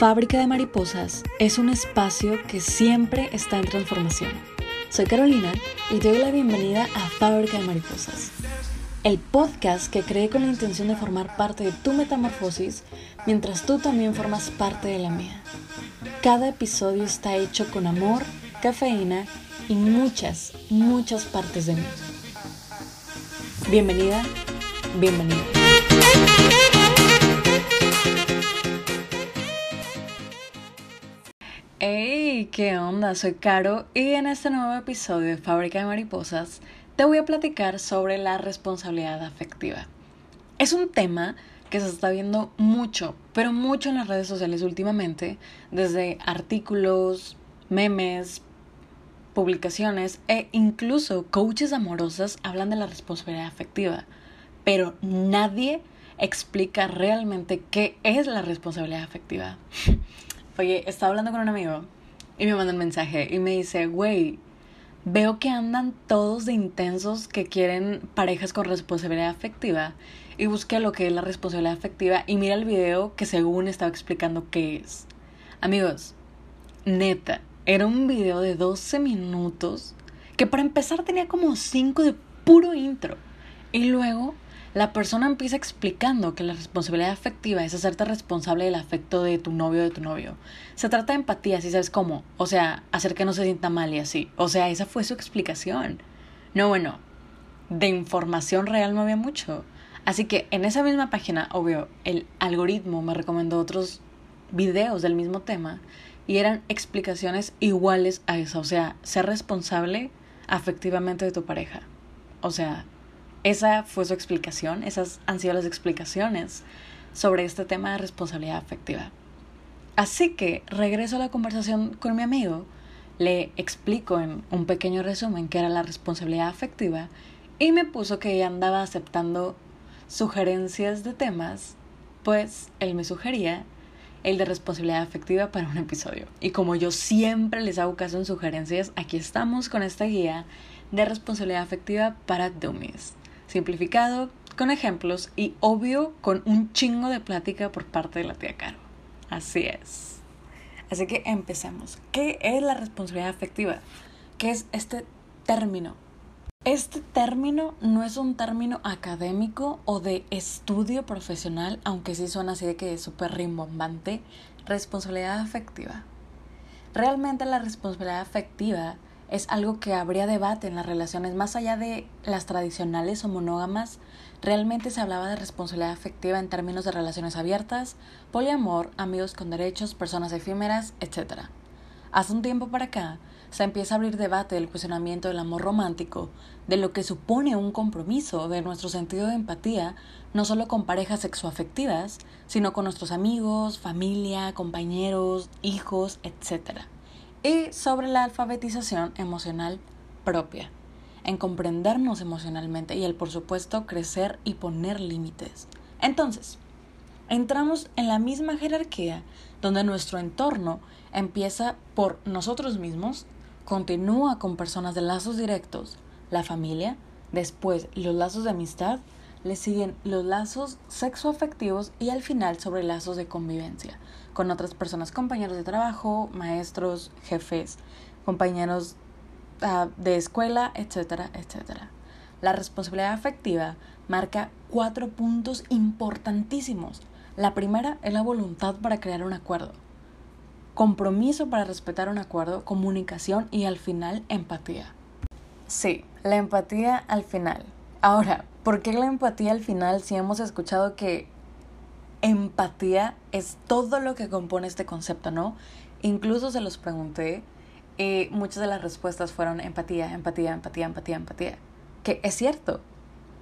Fábrica de Mariposas es un espacio que siempre está en transformación. Soy Carolina y te doy la bienvenida a Fábrica de Mariposas, el podcast que creé con la intención de formar parte de tu metamorfosis mientras tú también formas parte de la mía. Cada episodio está hecho con amor, cafeína y muchas, muchas partes de mí. Bienvenida, bienvenido. Hey, ¿qué onda? Soy Caro y en este nuevo episodio de Fábrica de Mariposas te voy a platicar sobre la responsabilidad afectiva. Es un tema que se está viendo mucho, pero mucho en las redes sociales últimamente, desde artículos, memes, publicaciones e incluso coaches amorosas hablan de la responsabilidad afectiva, pero nadie explica realmente qué es la responsabilidad afectiva. Oye, estaba hablando con un amigo y me manda un mensaje y me dice, güey, veo que andan todos de intensos que quieren parejas con responsabilidad afectiva y busqué lo que es la responsabilidad afectiva y mira el video que según estaba explicando qué es. Amigos, neta, era un video de 12 minutos que para empezar tenía como 5 de puro intro y luego la persona empieza explicando que la responsabilidad afectiva es hacerte responsable del afecto de tu novio o de tu novio. Se trata de empatía, si sabes cómo. O sea, hacer que no se sienta mal y así. O sea, esa fue su explicación. No, bueno, de información real no había mucho. Así que en esa misma página, obvio, el algoritmo me recomendó otros videos del mismo tema y eran explicaciones iguales a eso. O sea, ser responsable afectivamente de tu pareja. O sea, esa fue su explicación, esas han sido las explicaciones sobre este tema de responsabilidad afectiva. Así que regreso a la conversación con mi amigo, le explico en un pequeño resumen qué era la responsabilidad afectiva y me puso que ella andaba aceptando sugerencias de temas, pues él me sugería el de responsabilidad afectiva para un episodio. Y como yo siempre les hago caso en sugerencias, aquí estamos con esta guía de responsabilidad afectiva para dummies simplificado, con ejemplos y obvio con un chingo de plática por parte de la tía Caro. Así es. Así que empecemos. ¿Qué es la responsabilidad afectiva? ¿Qué es este término? Este término no es un término académico o de estudio profesional, aunque sí suena así de que es súper rimbombante. Responsabilidad afectiva. Realmente la responsabilidad afectiva es algo que habría debate en las relaciones, más allá de las tradicionales o monógamas, realmente se hablaba de responsabilidad afectiva en términos de relaciones abiertas, poliamor, amigos con derechos, personas efímeras, etc. Hace un tiempo para acá se empieza a abrir debate del cuestionamiento del amor romántico, de lo que supone un compromiso, de nuestro sentido de empatía, no solo con parejas sexoafectivas, sino con nuestros amigos, familia, compañeros, hijos, etc y sobre la alfabetización emocional propia, en comprendernos emocionalmente y el por supuesto crecer y poner límites. Entonces, entramos en la misma jerarquía donde nuestro entorno empieza por nosotros mismos, continúa con personas de lazos directos, la familia, después los lazos de amistad, le siguen los lazos sexoafectivos y al final sobre lazos de convivencia con otras personas, compañeros de trabajo, maestros, jefes, compañeros ah, de escuela, etcétera, etcétera. La responsabilidad afectiva marca cuatro puntos importantísimos. La primera es la voluntad para crear un acuerdo, compromiso para respetar un acuerdo, comunicación y al final empatía. Sí, la empatía al final. Ahora, ¿por qué la empatía al final si hemos escuchado que empatía es todo lo que compone este concepto, ¿no? Incluso se los pregunté y muchas de las respuestas fueron empatía, empatía, empatía, empatía, empatía. Que es cierto,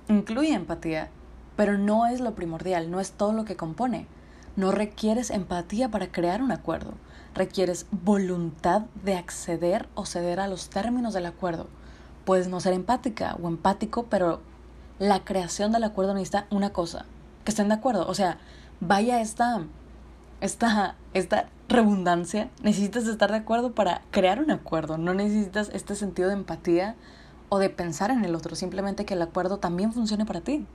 incluye empatía, pero no es lo primordial, no es todo lo que compone. No requieres empatía para crear un acuerdo, requieres voluntad de acceder o ceder a los términos del acuerdo. Puedes no ser empática o empático, pero la creación del acuerdo necesita una cosa, que estén de acuerdo. O sea, vaya esta, esta, esta redundancia, necesitas estar de acuerdo para crear un acuerdo, no necesitas este sentido de empatía o de pensar en el otro, simplemente que el acuerdo también funcione para ti.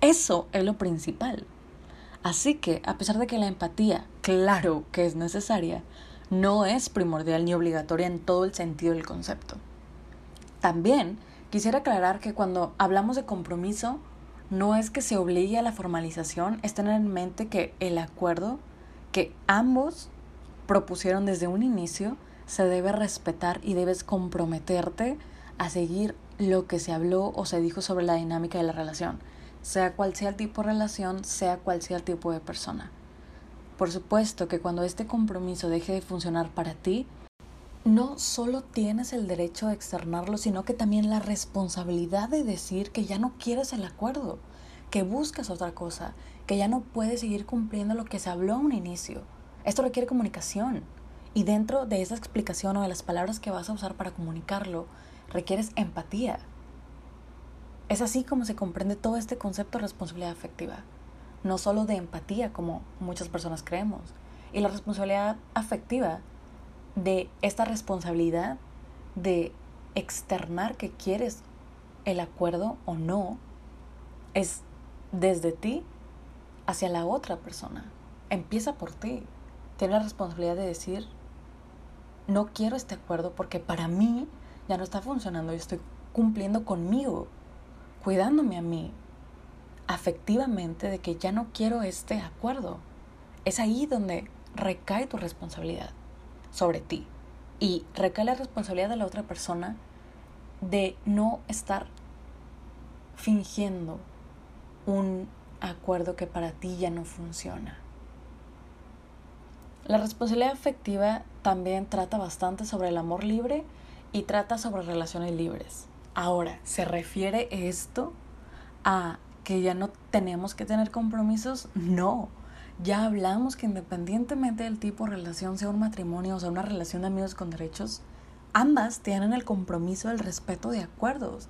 Eso es lo principal. Así que, a pesar de que la empatía, claro que es necesaria, no es primordial ni obligatoria en todo el sentido del concepto. También quisiera aclarar que cuando hablamos de compromiso, no es que se obligue a la formalización, es tener en mente que el acuerdo que ambos propusieron desde un inicio se debe respetar y debes comprometerte a seguir lo que se habló o se dijo sobre la dinámica de la relación, sea cual sea el tipo de relación, sea cual sea tipo de persona. Por supuesto que cuando este compromiso deje de funcionar para ti, no solo tienes el derecho de externarlo, sino que también la responsabilidad de decir que ya no quieres el acuerdo, que buscas otra cosa, que ya no puedes seguir cumpliendo lo que se habló a un inicio. Esto requiere comunicación. Y dentro de esa explicación o de las palabras que vas a usar para comunicarlo, requieres empatía. Es así como se comprende todo este concepto de responsabilidad afectiva. No solo de empatía, como muchas personas creemos. Y la responsabilidad afectiva de esta responsabilidad de externar que quieres el acuerdo o no es desde ti hacia la otra persona. Empieza por ti. Tienes la responsabilidad de decir, no quiero este acuerdo porque para mí ya no está funcionando. Yo estoy cumpliendo conmigo, cuidándome a mí afectivamente de que ya no quiero este acuerdo. Es ahí donde recae tu responsabilidad sobre ti. Y recae la responsabilidad de la otra persona de no estar fingiendo un acuerdo que para ti ya no funciona. La responsabilidad afectiva también trata bastante sobre el amor libre y trata sobre relaciones libres. Ahora, ¿se refiere esto a que ya no tenemos que tener compromisos? No. Ya hablamos que independientemente del tipo de relación, sea un matrimonio o sea una relación de amigos con derechos, ambas tienen el compromiso del respeto de acuerdos.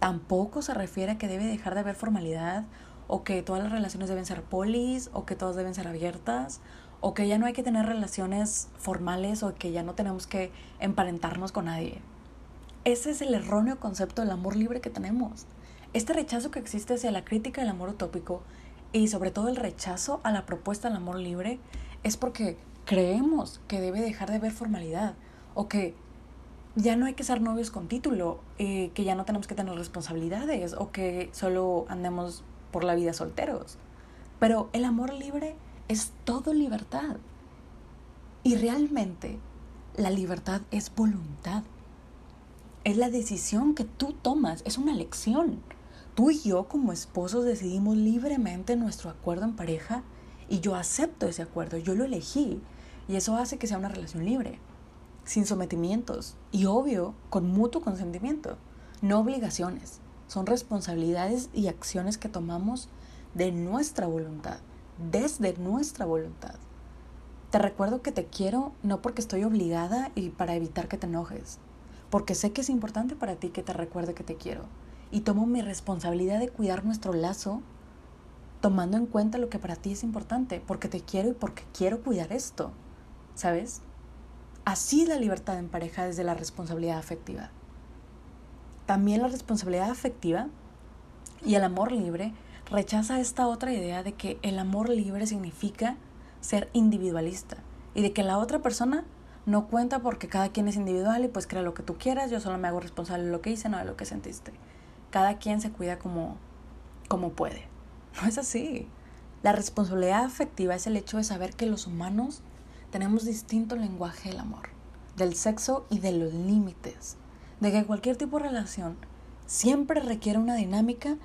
Tampoco se refiere a que debe dejar de haber formalidad o que todas las relaciones deben ser polis o que todas deben ser abiertas o que ya no hay que tener relaciones formales o que ya no tenemos que emparentarnos con nadie. Ese es el erróneo concepto del amor libre que tenemos. Este rechazo que existe hacia la crítica del amor utópico y sobre todo el rechazo a la propuesta del amor libre es porque creemos que debe dejar de haber formalidad o que ya no hay que ser novios con título, eh, que ya no tenemos que tener responsabilidades o que solo andemos por la vida solteros. Pero el amor libre es todo libertad. Y realmente la libertad es voluntad. Es la decisión que tú tomas, es una elección. Tú y yo como esposos decidimos libremente nuestro acuerdo en pareja y yo acepto ese acuerdo, yo lo elegí y eso hace que sea una relación libre, sin sometimientos y obvio con mutuo consentimiento, no obligaciones, son responsabilidades y acciones que tomamos de nuestra voluntad, desde nuestra voluntad. Te recuerdo que te quiero no porque estoy obligada y para evitar que te enojes, porque sé que es importante para ti que te recuerde que te quiero y tomo mi responsabilidad de cuidar nuestro lazo tomando en cuenta lo que para ti es importante, porque te quiero y porque quiero cuidar esto, ¿sabes? Así la libertad en pareja desde la responsabilidad afectiva. También la responsabilidad afectiva y el amor libre rechaza esta otra idea de que el amor libre significa ser individualista y de que la otra persona no cuenta porque cada quien es individual y pues crea lo que tú quieras, yo solo me hago responsable de lo que hice, no de lo que sentiste cada quien se cuida como, como puede. No es así. La responsabilidad afectiva es el hecho de saber que los humanos tenemos distinto lenguaje del amor, del sexo y de los límites, de que cualquier tipo de relación siempre requiere una dinámica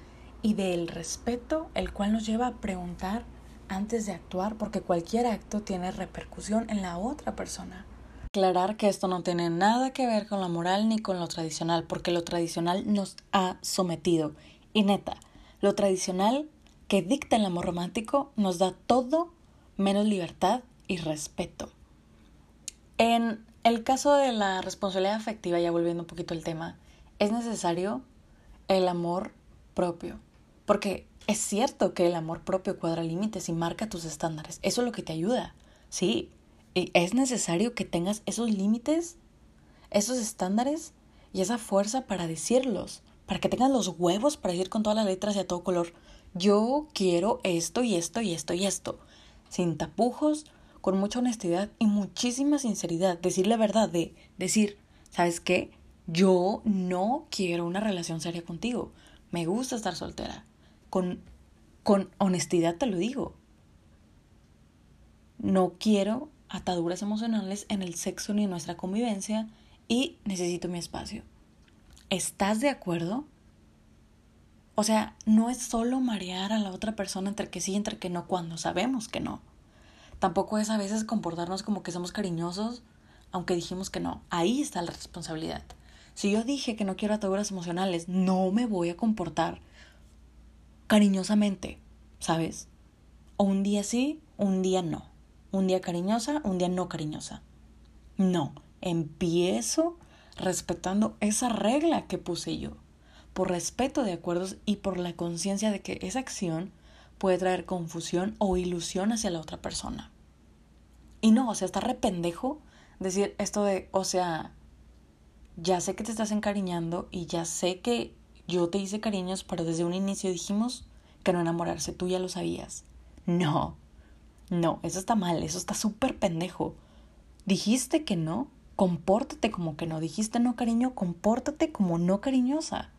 y del respeto, el cual nos lleva a preguntar antes de actuar, porque cualquier acto tiene repercusión en la otra persona aclarar que esto no tiene nada que ver con la moral ni con lo tradicional, porque lo tradicional nos ha sometido. Y neta, lo tradicional que dicta el amor romántico nos da todo menos libertad y respeto. En el caso de la responsabilidad afectiva, ya volviendo un poquito al tema, es necesario el amor propio. Porque es cierto que el amor propio cuadra límites y marca tus estándares. Eso es lo que te ayuda. Sí, es necesario que tengas esos límites, esos estándares y esa fuerza para decirlos, para que tengas los huevos para ir con todas las letras y a todo color. yo quiero esto y esto y esto y esto, sin tapujos, con mucha honestidad y muchísima sinceridad, decir la verdad, de decir, ¿sabes qué? Yo no quiero una relación seria contigo, me gusta estar soltera, con, con honestidad te lo digo. No quiero ataduras emocionales en el sexo ni en nuestra convivencia y necesito mi espacio. ¿Estás de acuerdo? O sea, no es solo marear a la otra persona entre que sí y entre que no cuando sabemos que no. Tampoco es a veces comportarnos como que somos cariñosos, aunque dijimos que no. Ahí está la responsabilidad. Si yo dije que no quiero ataduras emocionales, no me voy a comportar cariñosamente, ¿sabes? O un día sí, un día no. Un día cariñosa, un día no cariñosa. No, empiezo respetando esa regla que puse yo, por respeto de acuerdos y por la conciencia de que esa acción puede traer confusión o ilusión hacia la otra persona. Y no, o sea, está rependejo decir esto de, o sea, ya sé que te estás encariñando y ya sé que yo te hice cariños, pero desde un inicio dijimos que no enamorarse, tú ya lo sabías. No, no, eso está mal, eso está súper pendejo. Dijiste que no, compórtate como que no. Dijiste no cariño, compórtate como no cariñosa.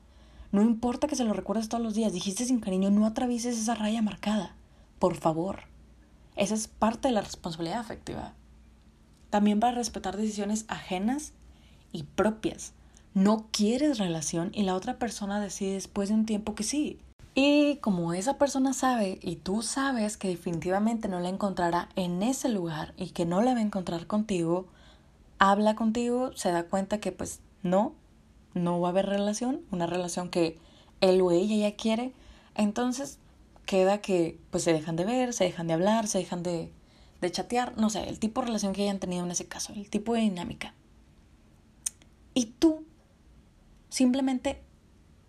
No importa que se lo recuerdes todos los días, dijiste sin cariño, no atravieses esa raya marcada. Por favor. Esa es parte de la responsabilidad afectiva. También para respetar decisiones ajenas y propias. No quieres relación y la otra persona decide después de un tiempo que sí. Y como esa persona sabe y tú sabes que definitivamente no la encontrará en ese lugar y que no la va a encontrar contigo, habla contigo, se da cuenta que pues no, no va a haber relación, una relación que él o ella ya quiere, entonces queda que pues se dejan de ver, se dejan de hablar, se dejan de, de chatear, no sé, el tipo de relación que hayan tenido en ese caso, el tipo de dinámica. Y tú simplemente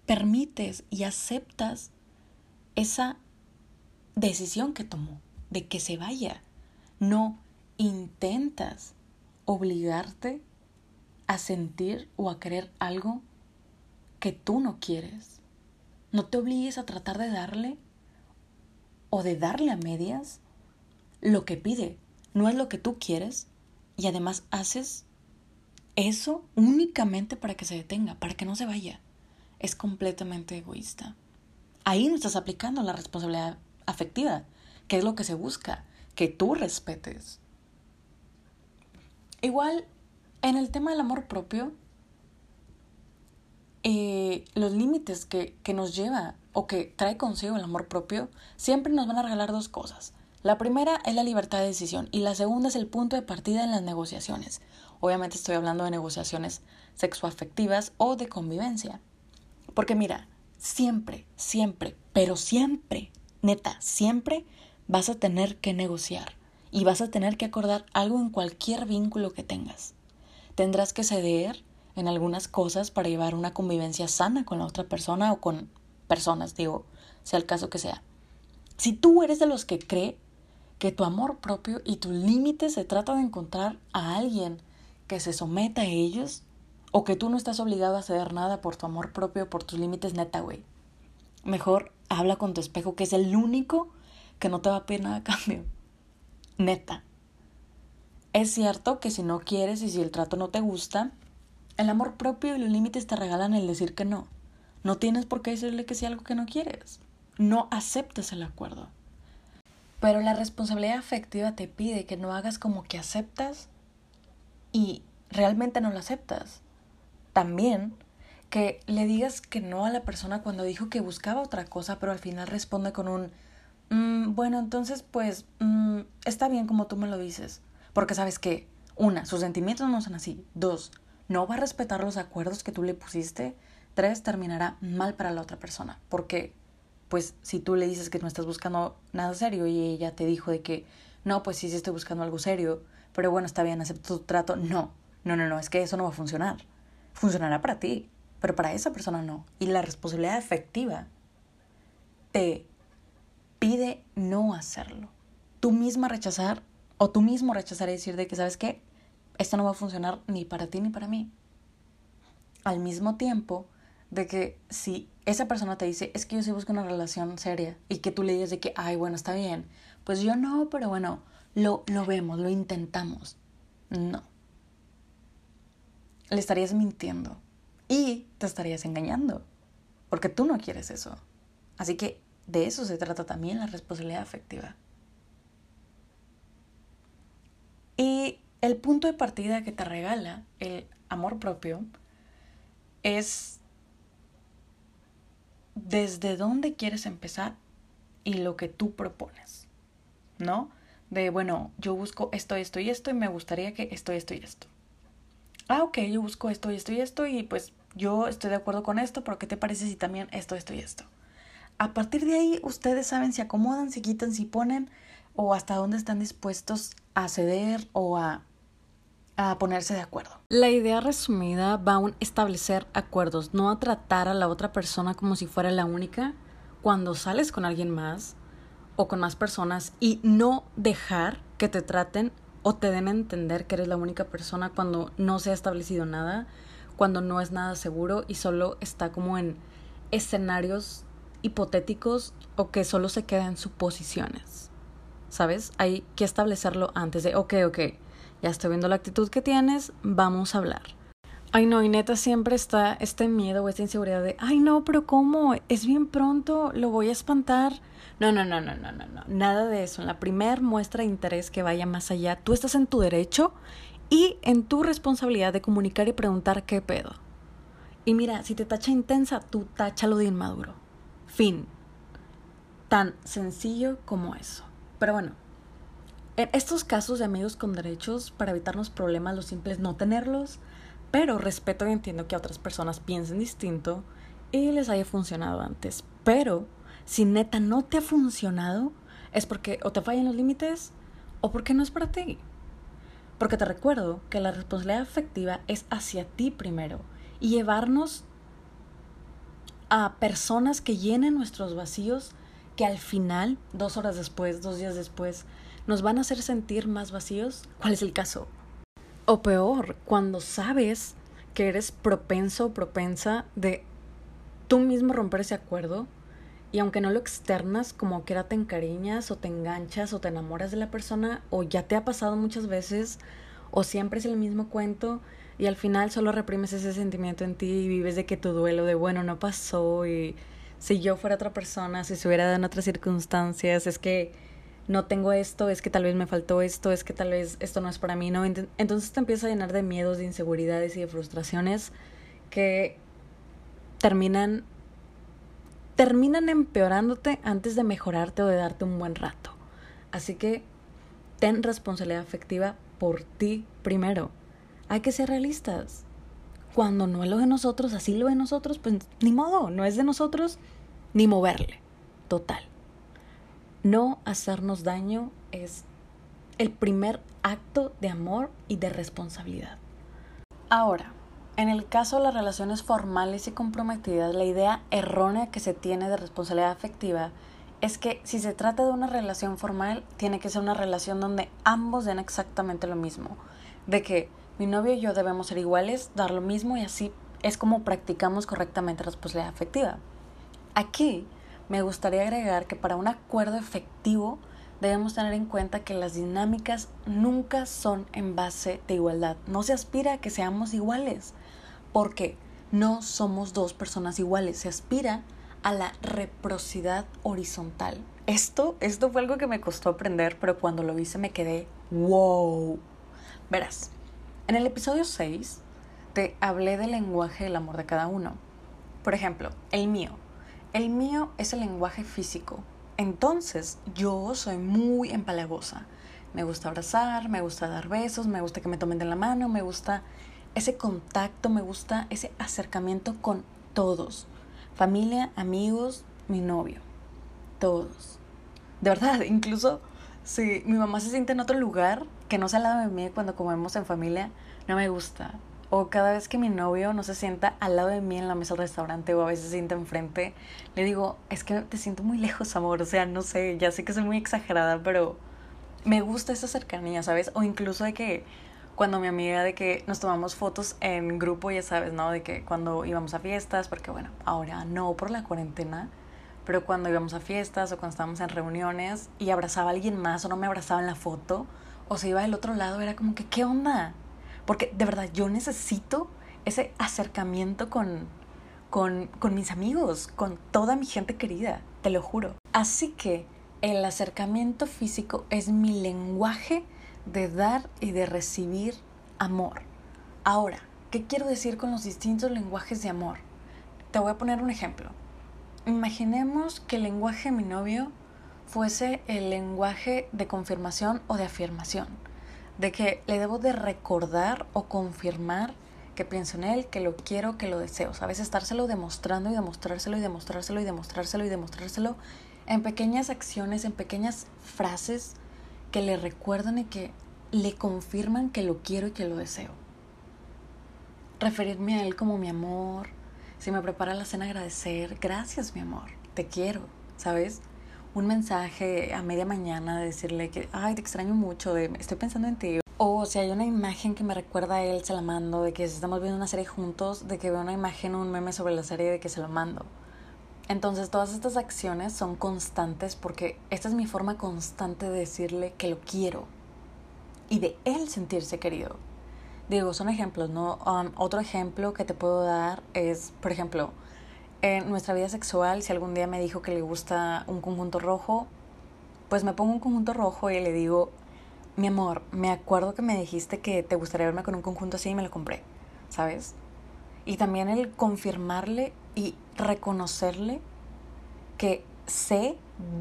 permites y aceptas esa decisión que tomó de que se vaya. No intentas obligarte a sentir o a querer algo que tú no quieres. No te obligues a tratar de darle o de darle a medias lo que pide. No es lo que tú quieres y además haces eso únicamente para que se detenga, para que no se vaya. Es completamente egoísta. Ahí no estás aplicando la responsabilidad afectiva, que es lo que se busca, que tú respetes. Igual en el tema del amor propio, eh, los límites que, que nos lleva o que trae consigo el amor propio siempre nos van a regalar dos cosas. La primera es la libertad de decisión y la segunda es el punto de partida en las negociaciones. Obviamente estoy hablando de negociaciones sexoafectivas o de convivencia. Porque mira, siempre, siempre, pero siempre, neta, siempre vas a tener que negociar y vas a tener que acordar algo en cualquier vínculo que tengas. Tendrás que ceder en algunas cosas para llevar una convivencia sana con la otra persona o con personas, digo, sea el caso que sea. Si tú eres de los que cree que tu amor propio y tu límite se trata de encontrar a alguien que se someta a ellos, o que tú no estás obligado a ceder nada por tu amor propio, por tus límites, neta, güey. Mejor habla con tu espejo, que es el único que no te va a pedir nada a cambio. Neta. Es cierto que si no quieres y si el trato no te gusta, el amor propio y los límites te regalan el decir que no. No tienes por qué decirle que sí algo que no quieres. No aceptes el acuerdo. Pero la responsabilidad afectiva te pide que no hagas como que aceptas y realmente no lo aceptas. También que le digas que no a la persona cuando dijo que buscaba otra cosa, pero al final responde con un, mm, bueno, entonces pues mm, está bien como tú me lo dices. Porque sabes que, una, sus sentimientos no son así. Dos, no va a respetar los acuerdos que tú le pusiste. Tres, terminará mal para la otra persona. Porque, pues, si tú le dices que no estás buscando nada serio y ella te dijo de que, no, pues sí, sí estoy buscando algo serio, pero bueno, está bien, acepto tu trato. No, no, no, no, es que eso no va a funcionar. Funcionará para ti, pero para esa persona no. Y la responsabilidad efectiva te pide no hacerlo. Tú misma rechazar o tú mismo rechazar y decir de que, ¿sabes qué? Esto no va a funcionar ni para ti ni para mí. Al mismo tiempo, de que si esa persona te dice, es que yo sí busco una relación seria, y que tú le dices de que, ay, bueno, está bien, pues yo no, pero bueno, lo, lo vemos, lo intentamos. No. Le estarías mintiendo y te estarías engañando, porque tú no quieres eso. Así que de eso se trata también la responsabilidad afectiva. Y el punto de partida que te regala el amor propio es desde dónde quieres empezar y lo que tú propones, ¿no? De, bueno, yo busco esto, esto y esto y me gustaría que esto, esto y esto. Ah, ok, yo busco esto y esto y esto y pues yo estoy de acuerdo con esto, pero ¿qué te parece si también esto, esto y esto? A partir de ahí, ustedes saben si acomodan, si quitan, si ponen o hasta dónde están dispuestos a ceder o a, a ponerse de acuerdo. La idea resumida va a establecer acuerdos, no a tratar a la otra persona como si fuera la única cuando sales con alguien más o con más personas y no dejar que te traten o te den a entender que eres la única persona cuando no se ha establecido nada, cuando no es nada seguro y solo está como en escenarios hipotéticos o que solo se queda en suposiciones. ¿Sabes? Hay que establecerlo antes de, ok, ok, ya estoy viendo la actitud que tienes, vamos a hablar. Ay, no, y neta siempre está este miedo o esta inseguridad de, ay, no, pero ¿cómo? Es bien pronto, lo voy a espantar. No, no, no, no, no, no, no, nada de eso. En la primer muestra de interés que vaya más allá, tú estás en tu derecho y en tu responsabilidad de comunicar y preguntar qué pedo. Y mira, si te tacha intensa, tú táchalo de inmaduro. Fin. Tan sencillo como eso. Pero bueno, en estos casos de amigos con derechos, para evitarnos problemas, lo simple es no tenerlos, pero respeto y entiendo que otras personas piensen distinto y les haya funcionado antes. Pero si neta no te ha funcionado, es porque o te fallan los límites o porque no es para ti. Porque te recuerdo que la responsabilidad afectiva es hacia ti primero y llevarnos a personas que llenen nuestros vacíos que al final, dos horas después, dos días después, nos van a hacer sentir más vacíos. ¿Cuál es el caso? O peor, cuando sabes que eres propenso o propensa de tú mismo romper ese acuerdo y aunque no lo externas, como que era te encariñas o te enganchas o te enamoras de la persona o ya te ha pasado muchas veces o siempre es el mismo cuento y al final solo reprimes ese sentimiento en ti y vives de que tu duelo de bueno no pasó y si yo fuera otra persona, si se hubiera dado en otras circunstancias, es que no tengo esto, es que tal vez me faltó esto, es que tal vez esto no es para mí, ¿no? Entonces te empieza a llenar de miedos, de inseguridades y de frustraciones que terminan terminan empeorándote antes de mejorarte o de darte un buen rato. Así que ten responsabilidad afectiva por ti primero. Hay que ser realistas. Cuando no es lo de nosotros, así lo de nosotros, pues ni modo, no es de nosotros ni moverle. Total. No hacernos daño es el primer acto de amor y de responsabilidad. Ahora, en el caso de las relaciones formales y comprometidas, la idea errónea que se tiene de responsabilidad afectiva es que si se trata de una relación formal, tiene que ser una relación donde ambos den exactamente lo mismo. De que mi novio y yo debemos ser iguales, dar lo mismo y así es como practicamos correctamente responsabilidad afectiva. Aquí me gustaría agregar que para un acuerdo efectivo debemos tener en cuenta que las dinámicas nunca son en base de igualdad. No se aspira a que seamos iguales porque no somos dos personas iguales, se aspira a la reciprocidad horizontal. Esto, esto fue algo que me costó aprender, pero cuando lo hice me quedé wow. Verás, en el episodio 6 te hablé del lenguaje del amor de cada uno. Por ejemplo, el mío. El mío es el lenguaje físico. Entonces, yo soy muy empalagosa. Me gusta abrazar, me gusta dar besos, me gusta que me tomen de la mano, me gusta ese contacto, me gusta ese acercamiento con todos. Familia, amigos, mi novio. Todos. De verdad, incluso si mi mamá se siente en otro lugar que no sea al lado de mí cuando comemos en familia, no me gusta. O cada vez que mi novio no se sienta al lado de mí en la mesa del restaurante o a veces se sienta enfrente, le digo, es que te siento muy lejos, amor. O sea, no sé, ya sé que soy muy exagerada, pero me gusta esa cercanía, ¿sabes? O incluso de que cuando mi amiga de que nos tomamos fotos en grupo, ya sabes, ¿no? De que cuando íbamos a fiestas, porque bueno, ahora no por la cuarentena, pero cuando íbamos a fiestas o cuando estábamos en reuniones y abrazaba a alguien más o no me abrazaba en la foto o se iba del otro lado, era como que, ¿qué onda? Porque de verdad yo necesito ese acercamiento con, con, con mis amigos, con toda mi gente querida, te lo juro. Así que el acercamiento físico es mi lenguaje de dar y de recibir amor. Ahora, ¿qué quiero decir con los distintos lenguajes de amor? Te voy a poner un ejemplo. Imaginemos que el lenguaje de mi novio fuese el lenguaje de confirmación o de afirmación, de que le debo de recordar o confirmar que pienso en él, que lo quiero, que lo deseo. ¿Sabes? Estárselo demostrando y demostrárselo y demostrárselo y demostrárselo y demostrárselo en pequeñas acciones, en pequeñas frases que le recuerdan y que le confirman que lo quiero y que lo deseo. Referirme a él como mi amor, si me prepara la cena agradecer, gracias mi amor, te quiero, ¿sabes? Un mensaje a media mañana de decirle que, ay, te extraño mucho, de, estoy pensando en ti. O si hay una imagen que me recuerda a él, se la mando, de que estamos viendo una serie juntos, de que veo una imagen o un meme sobre la serie, de que se lo mando. Entonces todas estas acciones son constantes porque esta es mi forma constante de decirle que lo quiero y de él sentirse querido. Digo, son ejemplos, ¿no? Um, otro ejemplo que te puedo dar es, por ejemplo, en nuestra vida sexual, si algún día me dijo que le gusta un conjunto rojo, pues me pongo un conjunto rojo y le digo, mi amor, me acuerdo que me dijiste que te gustaría verme con un conjunto así y me lo compré, ¿sabes? Y también el confirmarle y reconocerle que sé,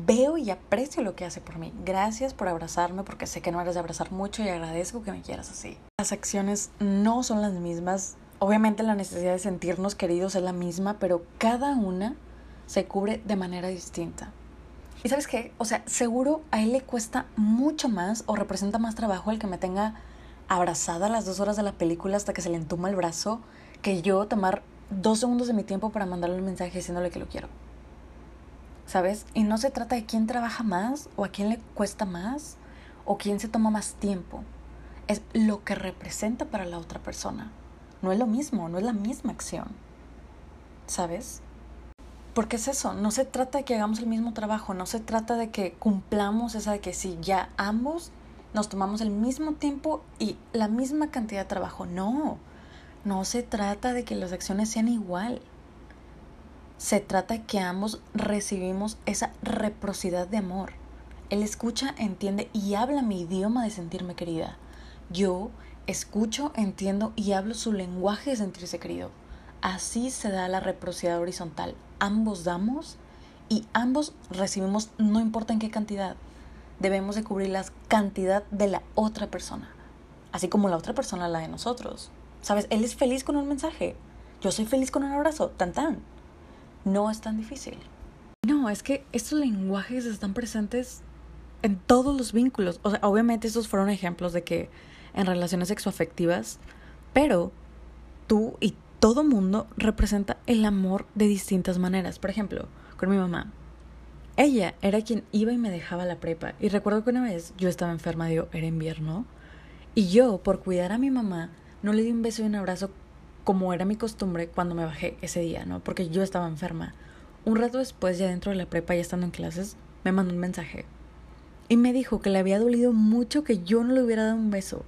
veo y aprecio lo que hace por mí. Gracias por abrazarme porque sé que no eres de abrazar mucho y agradezco que me quieras así. Las acciones no son las mismas. Obviamente la necesidad de sentirnos queridos es la misma, pero cada una se cubre de manera distinta. ¿Y sabes qué? O sea, seguro a él le cuesta mucho más o representa más trabajo el que me tenga abrazada las dos horas de la película hasta que se le entuma el brazo que yo tomar dos segundos de mi tiempo para mandarle un mensaje diciéndole que lo quiero. ¿Sabes? Y no se trata de quién trabaja más o a quién le cuesta más o quién se toma más tiempo. Es lo que representa para la otra persona. No es lo mismo, no es la misma acción. ¿Sabes? Porque es eso, no se trata de que hagamos el mismo trabajo, no se trata de que cumplamos esa de que si ya ambos nos tomamos el mismo tiempo y la misma cantidad de trabajo. No, no se trata de que las acciones sean igual. Se trata de que ambos recibimos esa reciprocidad de amor. Él escucha, entiende y habla mi idioma de sentirme querida. Yo escucho, entiendo y hablo su lenguaje de sentirse querido. Así se da la reciprocidad horizontal. Ambos damos y ambos recibimos no importa en qué cantidad. Debemos de cubrir la cantidad de la otra persona, así como la otra persona la de nosotros. ¿Sabes? Él es feliz con un mensaje. Yo soy feliz con un abrazo. Tan tan. No es tan difícil. No, es que estos lenguajes están presentes en todos los vínculos. O sea, obviamente estos fueron ejemplos de que en relaciones sexoafectivas, pero tú y todo mundo representa el amor de distintas maneras. Por ejemplo, con mi mamá. Ella era quien iba y me dejaba la prepa. Y recuerdo que una vez yo estaba enferma, digo, era invierno. Y yo, por cuidar a mi mamá, no le di un beso y un abrazo como era mi costumbre cuando me bajé ese día, ¿no? Porque yo estaba enferma. Un rato después, ya dentro de la prepa, ya estando en clases, me mandó un mensaje. Y me dijo que le había dolido mucho que yo no le hubiera dado un beso.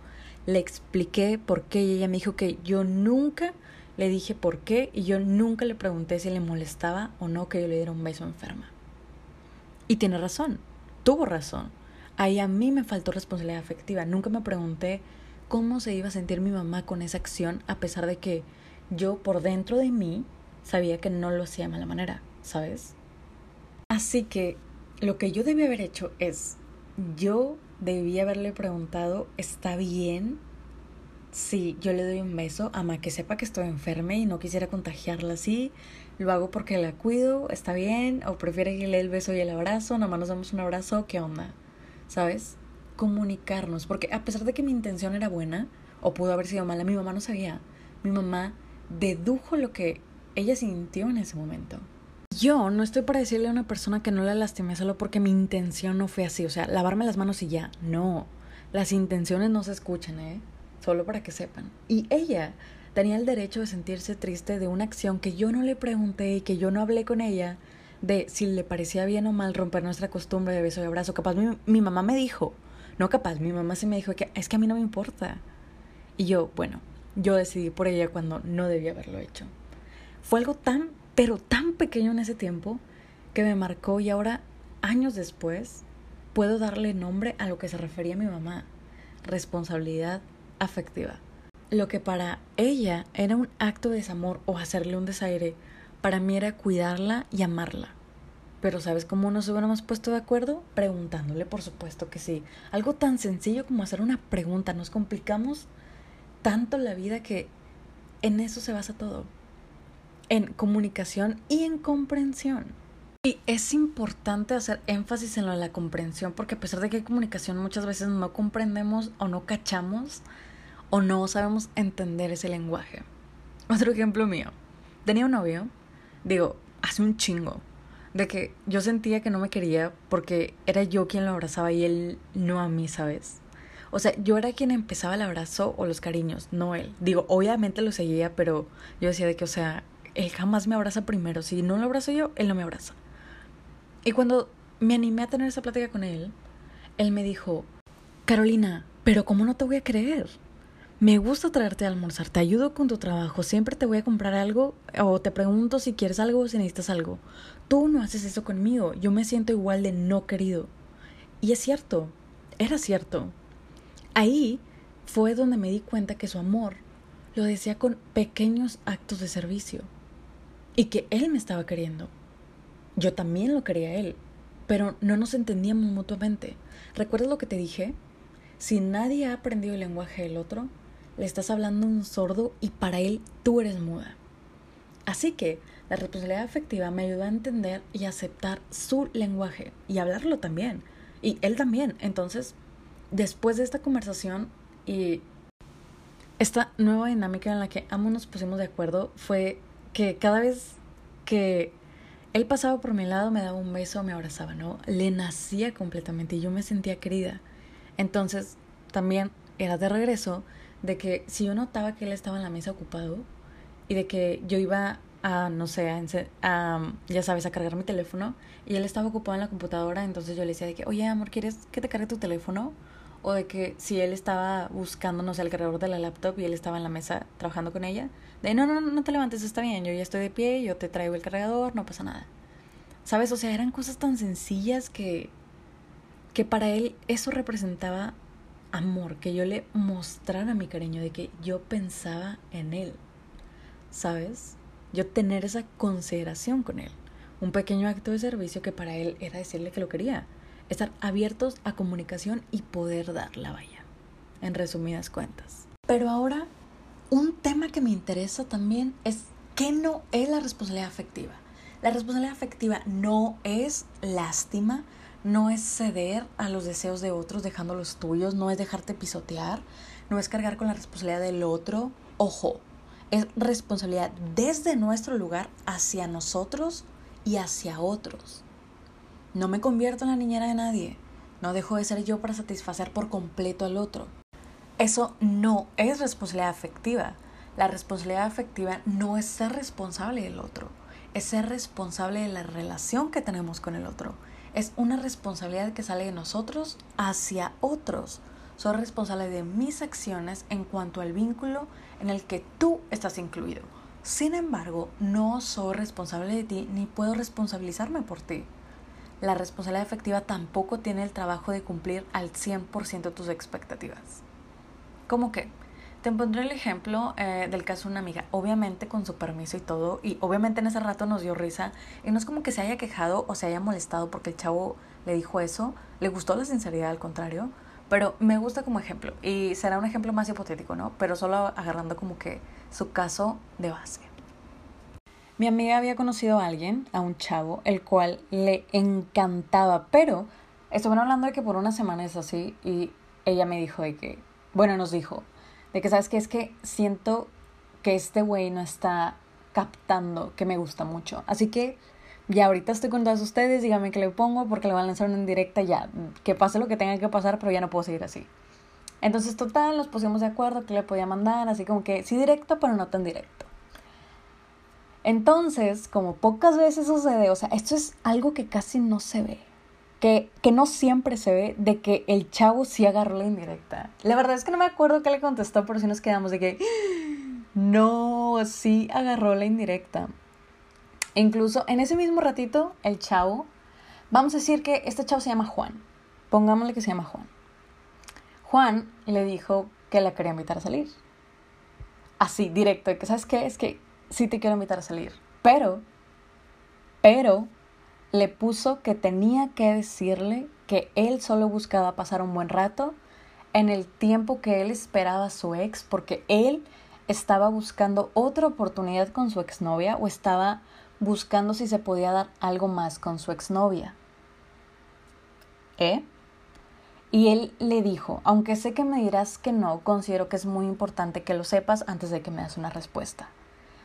Le expliqué por qué y ella me dijo que yo nunca le dije por qué y yo nunca le pregunté si le molestaba o no que yo le diera un beso enferma. Y tiene razón, tuvo razón. Ahí a mí me faltó responsabilidad afectiva. Nunca me pregunté cómo se iba a sentir mi mamá con esa acción a pesar de que yo por dentro de mí sabía que no lo hacía de mala manera, ¿sabes? Así que lo que yo debí haber hecho es, yo debí haberle preguntado, ¿está bien si yo le doy un beso? Ama que sepa que estoy enferma y no quisiera contagiarla así, lo hago porque la cuido, ¿está bien? ¿O prefiere que le dé el beso y el abrazo? Nada más nos damos un abrazo, ¿qué onda? ¿Sabes? Comunicarnos, porque a pesar de que mi intención era buena, o pudo haber sido mala, mi mamá no sabía. Mi mamá dedujo lo que ella sintió en ese momento. Yo no estoy para decirle a una persona que no la lastimé solo porque mi intención no fue así, o sea, lavarme las manos y ya, no. Las intenciones no se escuchan, ¿eh? solo para que sepan. Y ella tenía el derecho de sentirse triste de una acción que yo no le pregunté y que yo no hablé con ella de si le parecía bien o mal romper nuestra costumbre de beso y abrazo. Capaz mi, mi mamá me dijo, no capaz, mi mamá sí me dijo que es que a mí no me importa. Y yo, bueno, yo decidí por ella cuando no debía haberlo hecho. Fue algo tan, pero tan pequeño en ese tiempo que me marcó y ahora, años después, puedo darle nombre a lo que se refería mi mamá, responsabilidad afectiva. Lo que para ella era un acto de desamor o hacerle un desaire, para mí era cuidarla y amarla. Pero ¿sabes cómo nos hubiéramos puesto de acuerdo? Preguntándole, por supuesto que sí. Algo tan sencillo como hacer una pregunta. Nos complicamos tanto la vida que en eso se basa todo. En comunicación y en comprensión. Y es importante hacer énfasis en lo de la comprensión, porque a pesar de que hay comunicación, muchas veces no comprendemos o no cachamos o no sabemos entender ese lenguaje. Otro ejemplo mío. Tenía un novio, digo, hace un chingo, de que yo sentía que no me quería porque era yo quien lo abrazaba y él no a mí, ¿sabes? O sea, yo era quien empezaba el abrazo o los cariños, no él. Digo, obviamente lo seguía, pero yo decía de que, o sea, él jamás me abraza primero. Si no lo abrazo yo, él no me abraza. Y cuando me animé a tener esa plática con él, él me dijo, Carolina, pero ¿cómo no te voy a creer? Me gusta traerte a almorzar, te ayudo con tu trabajo, siempre te voy a comprar algo o te pregunto si quieres algo o si necesitas algo. Tú no haces eso conmigo, yo me siento igual de no querido. Y es cierto, era cierto. Ahí fue donde me di cuenta que su amor lo decía con pequeños actos de servicio y que él me estaba queriendo. Yo también lo quería a él, pero no nos entendíamos mutuamente. ¿Recuerdas lo que te dije? Si nadie ha aprendido el lenguaje del otro, le estás hablando a un sordo y para él tú eres muda. Así que la responsabilidad afectiva me ayudó a entender y aceptar su lenguaje y hablarlo también. Y él también. Entonces, después de esta conversación y esta nueva dinámica en la que ambos nos pusimos de acuerdo fue que cada vez que él pasaba por mi lado, me daba un beso, me abrazaba, ¿no? Le nacía completamente y yo me sentía querida. Entonces, también era de regreso de que si yo notaba que él estaba en la mesa ocupado y de que yo iba a, no sé, a, ya sabes, a cargar mi teléfono y él estaba ocupado en la computadora, entonces yo le decía de que, oye, amor, ¿quieres que te cargue tu teléfono? O de que si él estaba buscando, no sé, el cargador de la laptop y él estaba en la mesa trabajando con ella, de no, no, no te levantes, está bien, yo ya estoy de pie, yo te traigo el cargador, no pasa nada. ¿Sabes? O sea, eran cosas tan sencillas que, que para él eso representaba amor, que yo le mostrara mi cariño, de que yo pensaba en él. ¿Sabes? Yo tener esa consideración con él. Un pequeño acto de servicio que para él era decirle que lo quería estar abiertos a comunicación y poder dar la valla, en resumidas cuentas. Pero ahora, un tema que me interesa también es qué no es la responsabilidad afectiva. La responsabilidad afectiva no es lástima, no es ceder a los deseos de otros dejando los tuyos, no es dejarte pisotear, no es cargar con la responsabilidad del otro. Ojo, es responsabilidad desde nuestro lugar hacia nosotros y hacia otros. No me convierto en la niñera de nadie. No dejo de ser yo para satisfacer por completo al otro. Eso no es responsabilidad afectiva. La responsabilidad afectiva no es ser responsable del otro, es ser responsable de la relación que tenemos con el otro. Es una responsabilidad que sale de nosotros hacia otros. Soy responsable de mis acciones en cuanto al vínculo en el que tú estás incluido. Sin embargo, no soy responsable de ti ni puedo responsabilizarme por ti la responsabilidad efectiva tampoco tiene el trabajo de cumplir al 100% tus expectativas. ¿Cómo que? Te pondré el ejemplo eh, del caso de una amiga, obviamente con su permiso y todo, y obviamente en ese rato nos dio risa, y no es como que se haya quejado o se haya molestado porque el chavo le dijo eso, le gustó la sinceridad al contrario, pero me gusta como ejemplo, y será un ejemplo más hipotético, ¿no? Pero solo agarrando como que su caso de base. Mi amiga había conocido a alguien, a un chavo, el cual le encantaba, pero estuvieron hablando de que por una semana es así y ella me dijo de que, bueno, nos dijo, de que sabes que es que siento que este güey no está captando que me gusta mucho. Así que ya ahorita estoy con todos ustedes, díganme que le pongo porque le van a lanzar una indirecta ya, que pase lo que tenga que pasar, pero ya no puedo seguir así. Entonces, total, nos pusimos de acuerdo que le podía mandar, así como que sí directo, pero no tan directo. Entonces, como pocas veces sucede, o sea, esto es algo que casi no se ve, que, que no siempre se ve, de que el chavo sí agarró la indirecta. La verdad es que no me acuerdo qué le contestó, pero sí nos quedamos de que no, sí agarró la indirecta. Incluso en ese mismo ratito, el chavo, vamos a decir que este chavo se llama Juan, pongámosle que se llama Juan. Juan le dijo que la quería invitar a salir. Así, directo, que sabes qué, es que sí te quiero invitar a salir. Pero, pero, le puso que tenía que decirle que él solo buscaba pasar un buen rato en el tiempo que él esperaba a su ex, porque él estaba buscando otra oportunidad con su exnovia o estaba buscando si se podía dar algo más con su exnovia. ¿Eh? Y él le dijo, aunque sé que me dirás que no, considero que es muy importante que lo sepas antes de que me das una respuesta.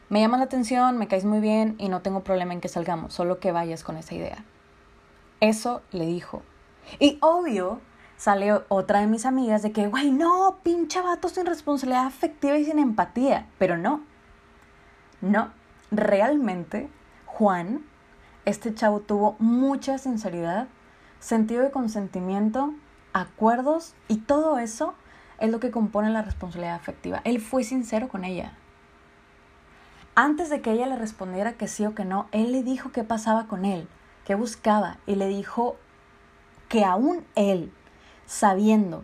Me llama la atención, me caes muy bien y no tengo problema en que salgamos, solo que vayas con esa idea. Eso le dijo. Y obvio, sale otra de mis amigas de que, güey, no, pinche vato sin responsabilidad afectiva y sin empatía. Pero no. No. Realmente, Juan, este chavo tuvo mucha sinceridad, sentido de consentimiento acuerdos y todo eso es lo que compone la responsabilidad afectiva. Él fue sincero con ella. Antes de que ella le respondiera que sí o que no, él le dijo qué pasaba con él, qué buscaba y le dijo que aún él, sabiendo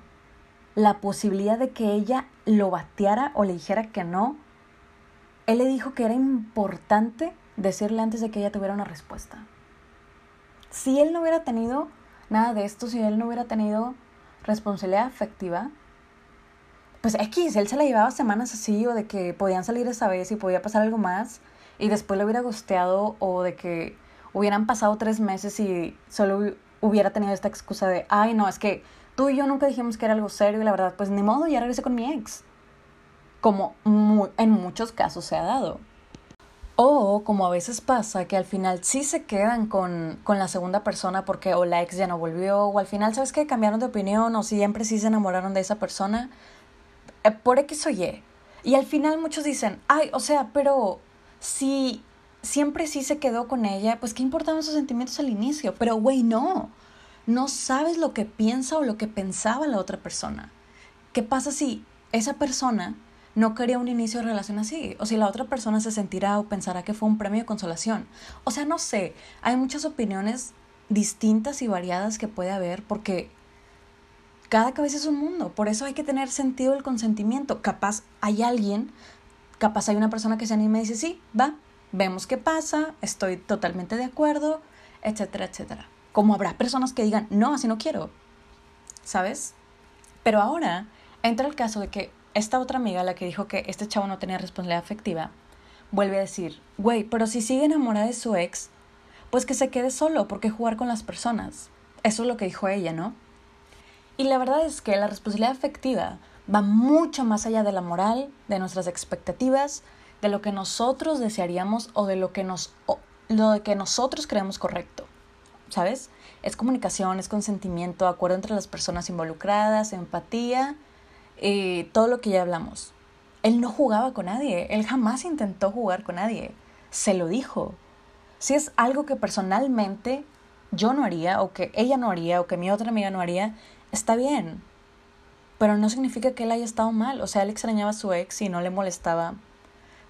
la posibilidad de que ella lo bateara o le dijera que no, él le dijo que era importante decirle antes de que ella tuviera una respuesta. Si él no hubiera tenido nada de esto, si él no hubiera tenido responsabilidad afectiva, pues X, él se la llevaba semanas así o de que podían salir esa vez y podía pasar algo más y después lo hubiera gusteado o de que hubieran pasado tres meses y solo hubiera tenido esta excusa de, ay no, es que tú y yo nunca dijimos que era algo serio y la verdad, pues ni modo, ya regresé con mi ex. Como en muchos casos se ha dado. O como a veces pasa, que al final sí se quedan con, con, la segunda persona porque o la ex ya no volvió, o al final, ¿sabes qué? Cambiaron de opinión, o siempre sí se enamoraron de esa persona, eh, por X o Y. Y al final muchos dicen, ay, o sea, pero si siempre sí se quedó con ella, pues qué importaban sus sentimientos al inicio. Pero, güey, no. No sabes lo que piensa o lo que pensaba la otra persona. ¿Qué pasa si esa persona no quería un inicio de relación así, o si la otra persona se sentirá o pensará que fue un premio de consolación. O sea, no sé, hay muchas opiniones distintas y variadas que puede haber porque cada cabeza es un mundo, por eso hay que tener sentido el consentimiento. Capaz hay alguien, capaz hay una persona que se anima y dice, sí, va, vemos qué pasa, estoy totalmente de acuerdo, etcétera, etcétera. Como habrá personas que digan, no, así no quiero, ¿sabes? Pero ahora entra el caso de que esta otra amiga, la que dijo que este chavo no tenía responsabilidad afectiva, vuelve a decir, güey, pero si sigue enamorada de su ex, pues que se quede solo, porque jugar con las personas. Eso es lo que dijo ella, ¿no? Y la verdad es que la responsabilidad afectiva va mucho más allá de la moral, de nuestras expectativas, de lo que nosotros desearíamos o de lo que, nos, lo que nosotros creemos correcto. ¿Sabes? Es comunicación, es consentimiento, acuerdo entre las personas involucradas, empatía eh, todo lo que ya hablamos. Él no jugaba con nadie, él jamás intentó jugar con nadie, se lo dijo. Si es algo que personalmente yo no haría, o que ella no haría, o que mi otra amiga no haría, está bien. Pero no significa que él haya estado mal, o sea, él extrañaba a su ex y no le molestaba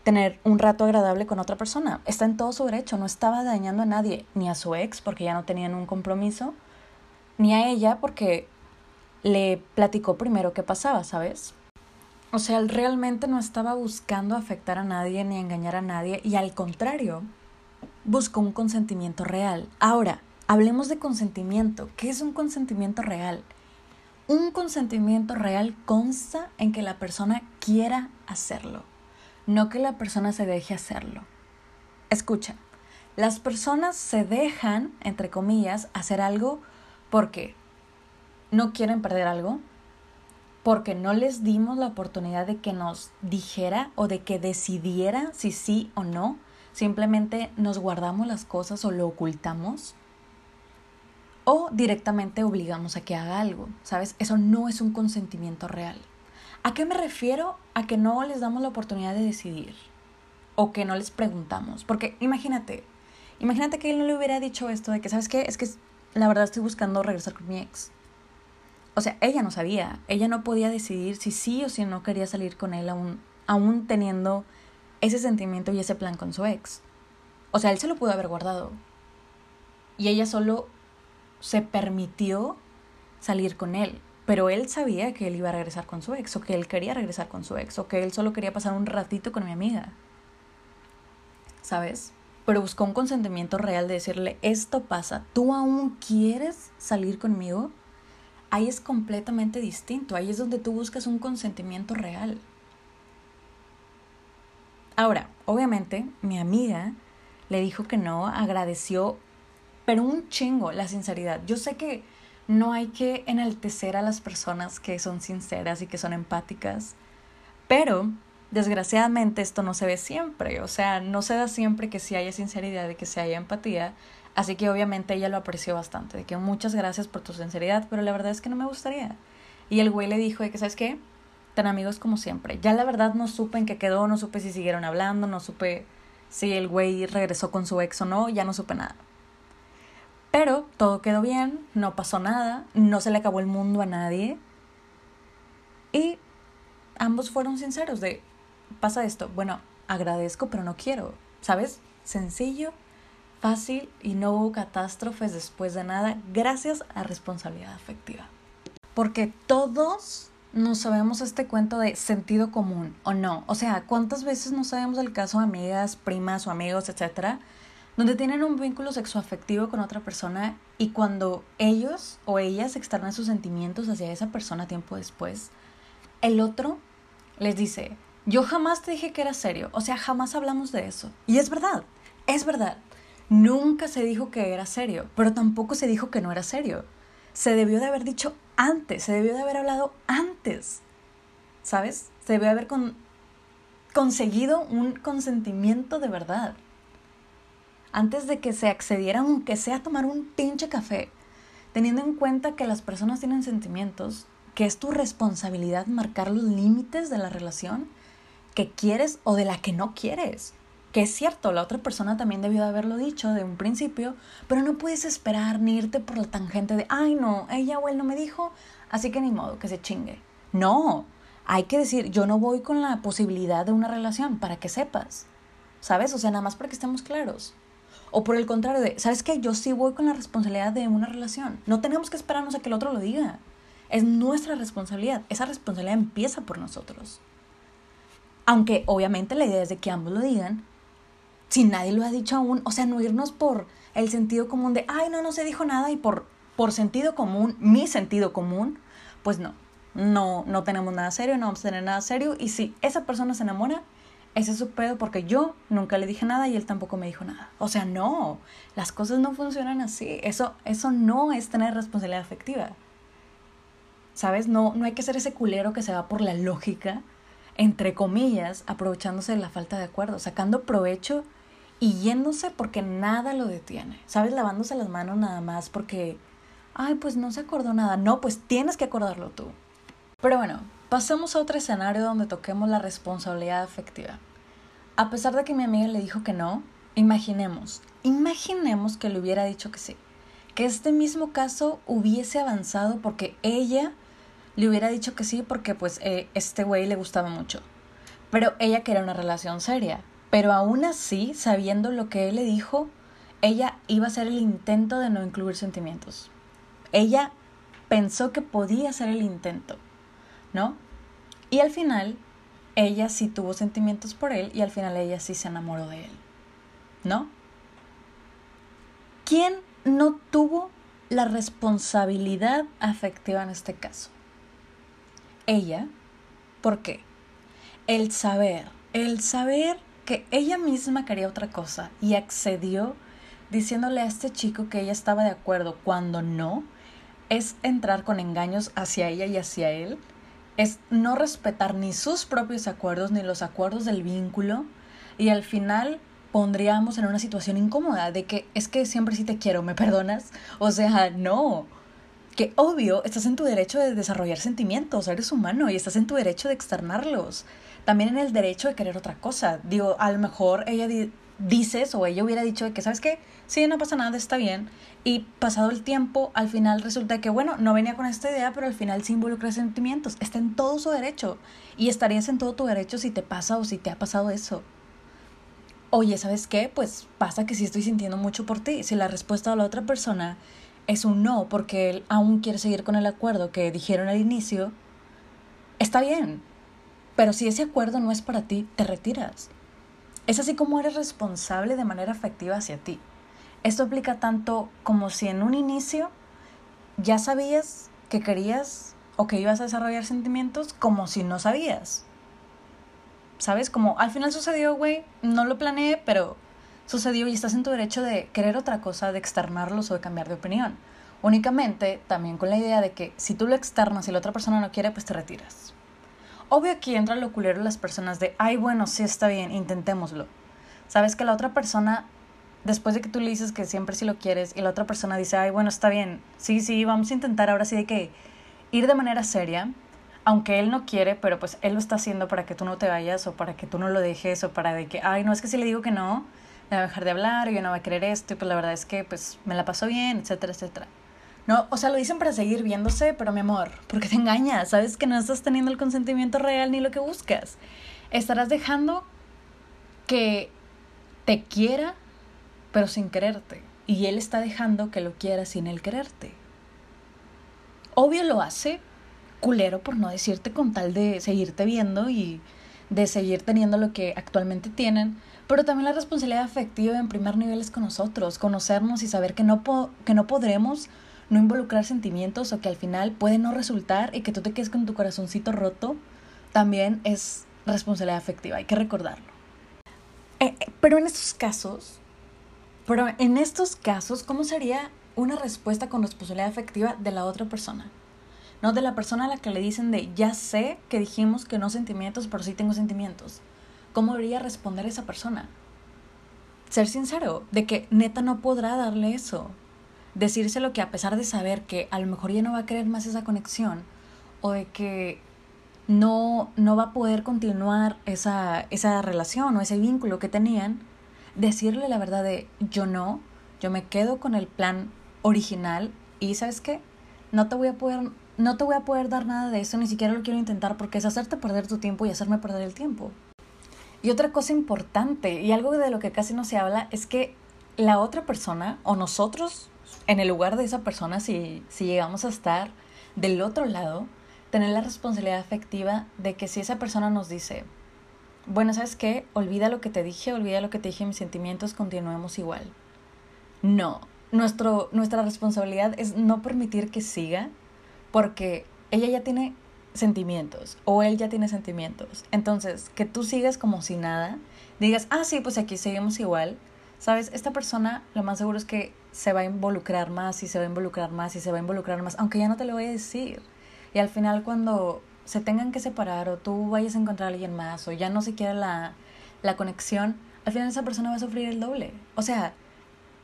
tener un rato agradable con otra persona. Está en todo su derecho, no estaba dañando a nadie, ni a su ex porque ya no tenían un compromiso, ni a ella porque le platicó primero qué pasaba, ¿sabes? O sea, él realmente no estaba buscando afectar a nadie ni engañar a nadie y al contrario, buscó un consentimiento real. Ahora, hablemos de consentimiento. ¿Qué es un consentimiento real? Un consentimiento real consta en que la persona quiera hacerlo, no que la persona se deje hacerlo. Escucha, las personas se dejan, entre comillas, hacer algo porque no quieren perder algo, porque no les dimos la oportunidad de que nos dijera o de que decidiera si sí o no, simplemente nos guardamos las cosas o lo ocultamos. O directamente obligamos a que haga algo, ¿sabes? Eso no es un consentimiento real. ¿A qué me refiero? A que no les damos la oportunidad de decidir o que no les preguntamos. Porque imagínate, imagínate que él no le hubiera dicho esto de que, ¿sabes qué? Es que la verdad estoy buscando regresar con mi ex. O sea, ella no sabía, ella no podía decidir si sí o si no quería salir con él aún, aún teniendo ese sentimiento y ese plan con su ex. O sea, él se lo pudo haber guardado. Y ella solo se permitió salir con él. Pero él sabía que él iba a regresar con su ex, o que él quería regresar con su ex, o que él solo quería pasar un ratito con mi amiga. ¿Sabes? Pero buscó un consentimiento real de decirle, esto pasa, ¿tú aún quieres salir conmigo? Ahí es completamente distinto, ahí es donde tú buscas un consentimiento real. Ahora, obviamente, mi amiga le dijo que no, agradeció, pero un chingo la sinceridad. Yo sé que no hay que enaltecer a las personas que son sinceras y que son empáticas, pero desgraciadamente esto no se ve siempre, o sea, no se da siempre que sí haya sinceridad y que sí haya empatía, así que obviamente ella lo apreció bastante, de que muchas gracias por tu sinceridad, pero la verdad es que no me gustaría. Y el güey le dijo de que, ¿sabes qué? Tan amigos como siempre. Ya la verdad no supe en qué quedó, no supe si siguieron hablando, no supe si el güey regresó con su ex o no, ya no supe nada. Pero todo quedó bien, no pasó nada, no se le acabó el mundo a nadie. Y ambos fueron sinceros de, pasa esto, bueno, agradezco pero no quiero, ¿sabes? Sencillo, fácil y no hubo catástrofes después de nada gracias a responsabilidad afectiva. Porque todos no sabemos este cuento de sentido común o no. O sea, ¿cuántas veces no sabemos el caso de amigas, primas o amigos, etcétera, donde tienen un vínculo sexoafectivo con otra persona y cuando ellos o ellas externan sus sentimientos hacia esa persona tiempo después, el otro les dice, yo jamás te dije que era serio, o sea, jamás hablamos de eso. Y es verdad, es verdad. Nunca se dijo que era serio, pero tampoco se dijo que no era serio. Se debió de haber dicho antes, se debió de haber hablado antes, ¿sabes? Se debió de haber conseguido un consentimiento de verdad. Antes de que se accediera, aunque sea a tomar un pinche café, teniendo en cuenta que las personas tienen sentimientos, que es tu responsabilidad marcar los límites de la relación que quieres o de la que no quieres. Que es cierto, la otra persona también debió de haberlo dicho de un principio, pero no puedes esperar ni irte por la tangente de, ay no, ella o él no me dijo, así que ni modo, que se chingue. No, hay que decir, yo no voy con la posibilidad de una relación, para que sepas. ¿Sabes? O sea, nada más para que estemos claros. O por el contrario de, ¿sabes qué? Yo sí voy con la responsabilidad de una relación. No tenemos que esperarnos a que el otro lo diga. Es nuestra responsabilidad. Esa responsabilidad empieza por nosotros. Aunque obviamente la idea es de que ambos lo digan, si nadie lo ha dicho aún, o sea, no irnos por el sentido común de, ay, no, no se dijo nada y por, por sentido común, mi sentido común, pues no, no, no tenemos nada serio, no vamos a tener nada serio y si esa persona se enamora, ese es su pedo porque yo nunca le dije nada y él tampoco me dijo nada. O sea, no, las cosas no funcionan así, eso, eso no es tener responsabilidad afectiva. ¿Sabes? No, no hay que ser ese culero que se va por la lógica, entre comillas, aprovechándose de la falta de acuerdo, sacando provecho y yéndose porque nada lo detiene. ¿Sabes? Lavándose las manos nada más porque, ay, pues no se acordó nada. No, pues tienes que acordarlo tú. Pero bueno, pasemos a otro escenario donde toquemos la responsabilidad afectiva. A pesar de que mi amiga le dijo que no, imaginemos, imaginemos que le hubiera dicho que sí. Que este mismo caso hubiese avanzado porque ella le hubiera dicho que sí porque pues eh, este güey le gustaba mucho. Pero ella quería una relación seria. Pero aún así, sabiendo lo que él le dijo, ella iba a hacer el intento de no incluir sentimientos. Ella pensó que podía hacer el intento, ¿no? Y al final, ella sí tuvo sentimientos por él y al final ella sí se enamoró de él, ¿no? ¿Quién no tuvo la responsabilidad afectiva en este caso? Ella. ¿Por qué? El saber, el saber que ella misma quería otra cosa y accedió diciéndole a este chico que ella estaba de acuerdo cuando no, es entrar con engaños hacia ella y hacia él, es no respetar ni sus propios acuerdos ni los acuerdos del vínculo y al final pondríamos en una situación incómoda de que es que siempre sí te quiero, ¿me perdonas? O sea, no. Que obvio, estás en tu derecho de desarrollar sentimientos, eres humano y estás en tu derecho de externarlos. También en el derecho de querer otra cosa. Digo, a lo mejor ella dices o ella hubiera dicho que, ¿sabes qué? Sí, no pasa nada, está bien. Y pasado el tiempo, al final resulta que, bueno, no venía con esta idea, pero al final sí involucra sentimientos. Está en todo su derecho. Y estarías en todo tu derecho si te pasa o si te ha pasado eso. Oye, ¿sabes qué? Pues pasa que sí estoy sintiendo mucho por ti. Si la respuesta de la otra persona es un no porque él aún quiere seguir con el acuerdo que dijeron al inicio, está bien. Pero si ese acuerdo no es para ti, te retiras. Es así como eres responsable de manera afectiva hacia ti. Esto aplica tanto como si en un inicio ya sabías que querías o que ibas a desarrollar sentimientos, como si no sabías. ¿Sabes? Como al final sucedió, güey, no lo planeé, pero sucedió y estás en tu derecho de querer otra cosa, de externarlos o de cambiar de opinión. Únicamente también con la idea de que si tú lo externas y la otra persona no quiere, pues te retiras. Obvio aquí entra lo culero las personas de, ay, bueno, sí está bien, intentémoslo. Sabes que la otra persona, después de que tú le dices que siempre sí lo quieres y la otra persona dice, ay, bueno, está bien, sí, sí, vamos a intentar ahora sí de que ir de manera seria, aunque él no quiere, pero pues él lo está haciendo para que tú no te vayas o para que tú no lo dejes o para de que, ay, no, es que si le digo que no, me va a dejar de hablar yo no va a querer esto y pues la verdad es que pues me la paso bien, etcétera, etcétera. No, o sea, lo dicen para seguir viéndose, pero mi amor, porque te engañas, sabes que no estás teniendo el consentimiento real ni lo que buscas. Estarás dejando que te quiera, pero sin quererte. Y él está dejando que lo quiera sin él quererte. Obvio lo hace, culero por no decirte con tal de seguirte viendo y de seguir teniendo lo que actualmente tienen, pero también la responsabilidad afectiva en primer nivel es con nosotros, conocernos y saber que no, que no podremos no involucrar sentimientos o que al final puede no resultar y que tú te quedes con tu corazoncito roto, también es responsabilidad afectiva, hay que recordarlo. Eh, eh, pero en estos casos, pero en estos casos, ¿cómo sería una respuesta con responsabilidad afectiva de la otra persona? No de la persona a la que le dicen de ya sé que dijimos que no sentimientos, pero sí tengo sentimientos. ¿Cómo debería responder esa persona? Ser sincero, de que neta no podrá darle eso decírselo que a pesar de saber que a lo mejor ya no va a querer más esa conexión o de que no, no va a poder continuar esa, esa relación o ese vínculo que tenían, decirle la verdad de yo no, yo me quedo con el plan original y sabes qué, no te voy a poder, no te voy a poder dar nada de eso, ni siquiera lo quiero intentar porque es hacerte perder tu tiempo y hacerme perder el tiempo. Y otra cosa importante, y algo de lo que casi no se habla, es que la otra persona o nosotros en el lugar de esa persona, si, si llegamos a estar del otro lado, tener la responsabilidad afectiva de que si esa persona nos dice, bueno, ¿sabes qué? Olvida lo que te dije, olvida lo que te dije, mis sentimientos, continuemos igual. No, Nuestro, nuestra responsabilidad es no permitir que siga porque ella ya tiene sentimientos o él ya tiene sentimientos. Entonces, que tú sigas como si nada, digas, ah, sí, pues aquí seguimos igual, ¿Sabes? Esta persona lo más seguro es que se va a involucrar más y se va a involucrar más y se va a involucrar más, aunque ya no te lo voy a decir. Y al final cuando se tengan que separar o tú vayas a encontrar a alguien más o ya no se quiera la, la conexión, al final esa persona va a sufrir el doble. O sea,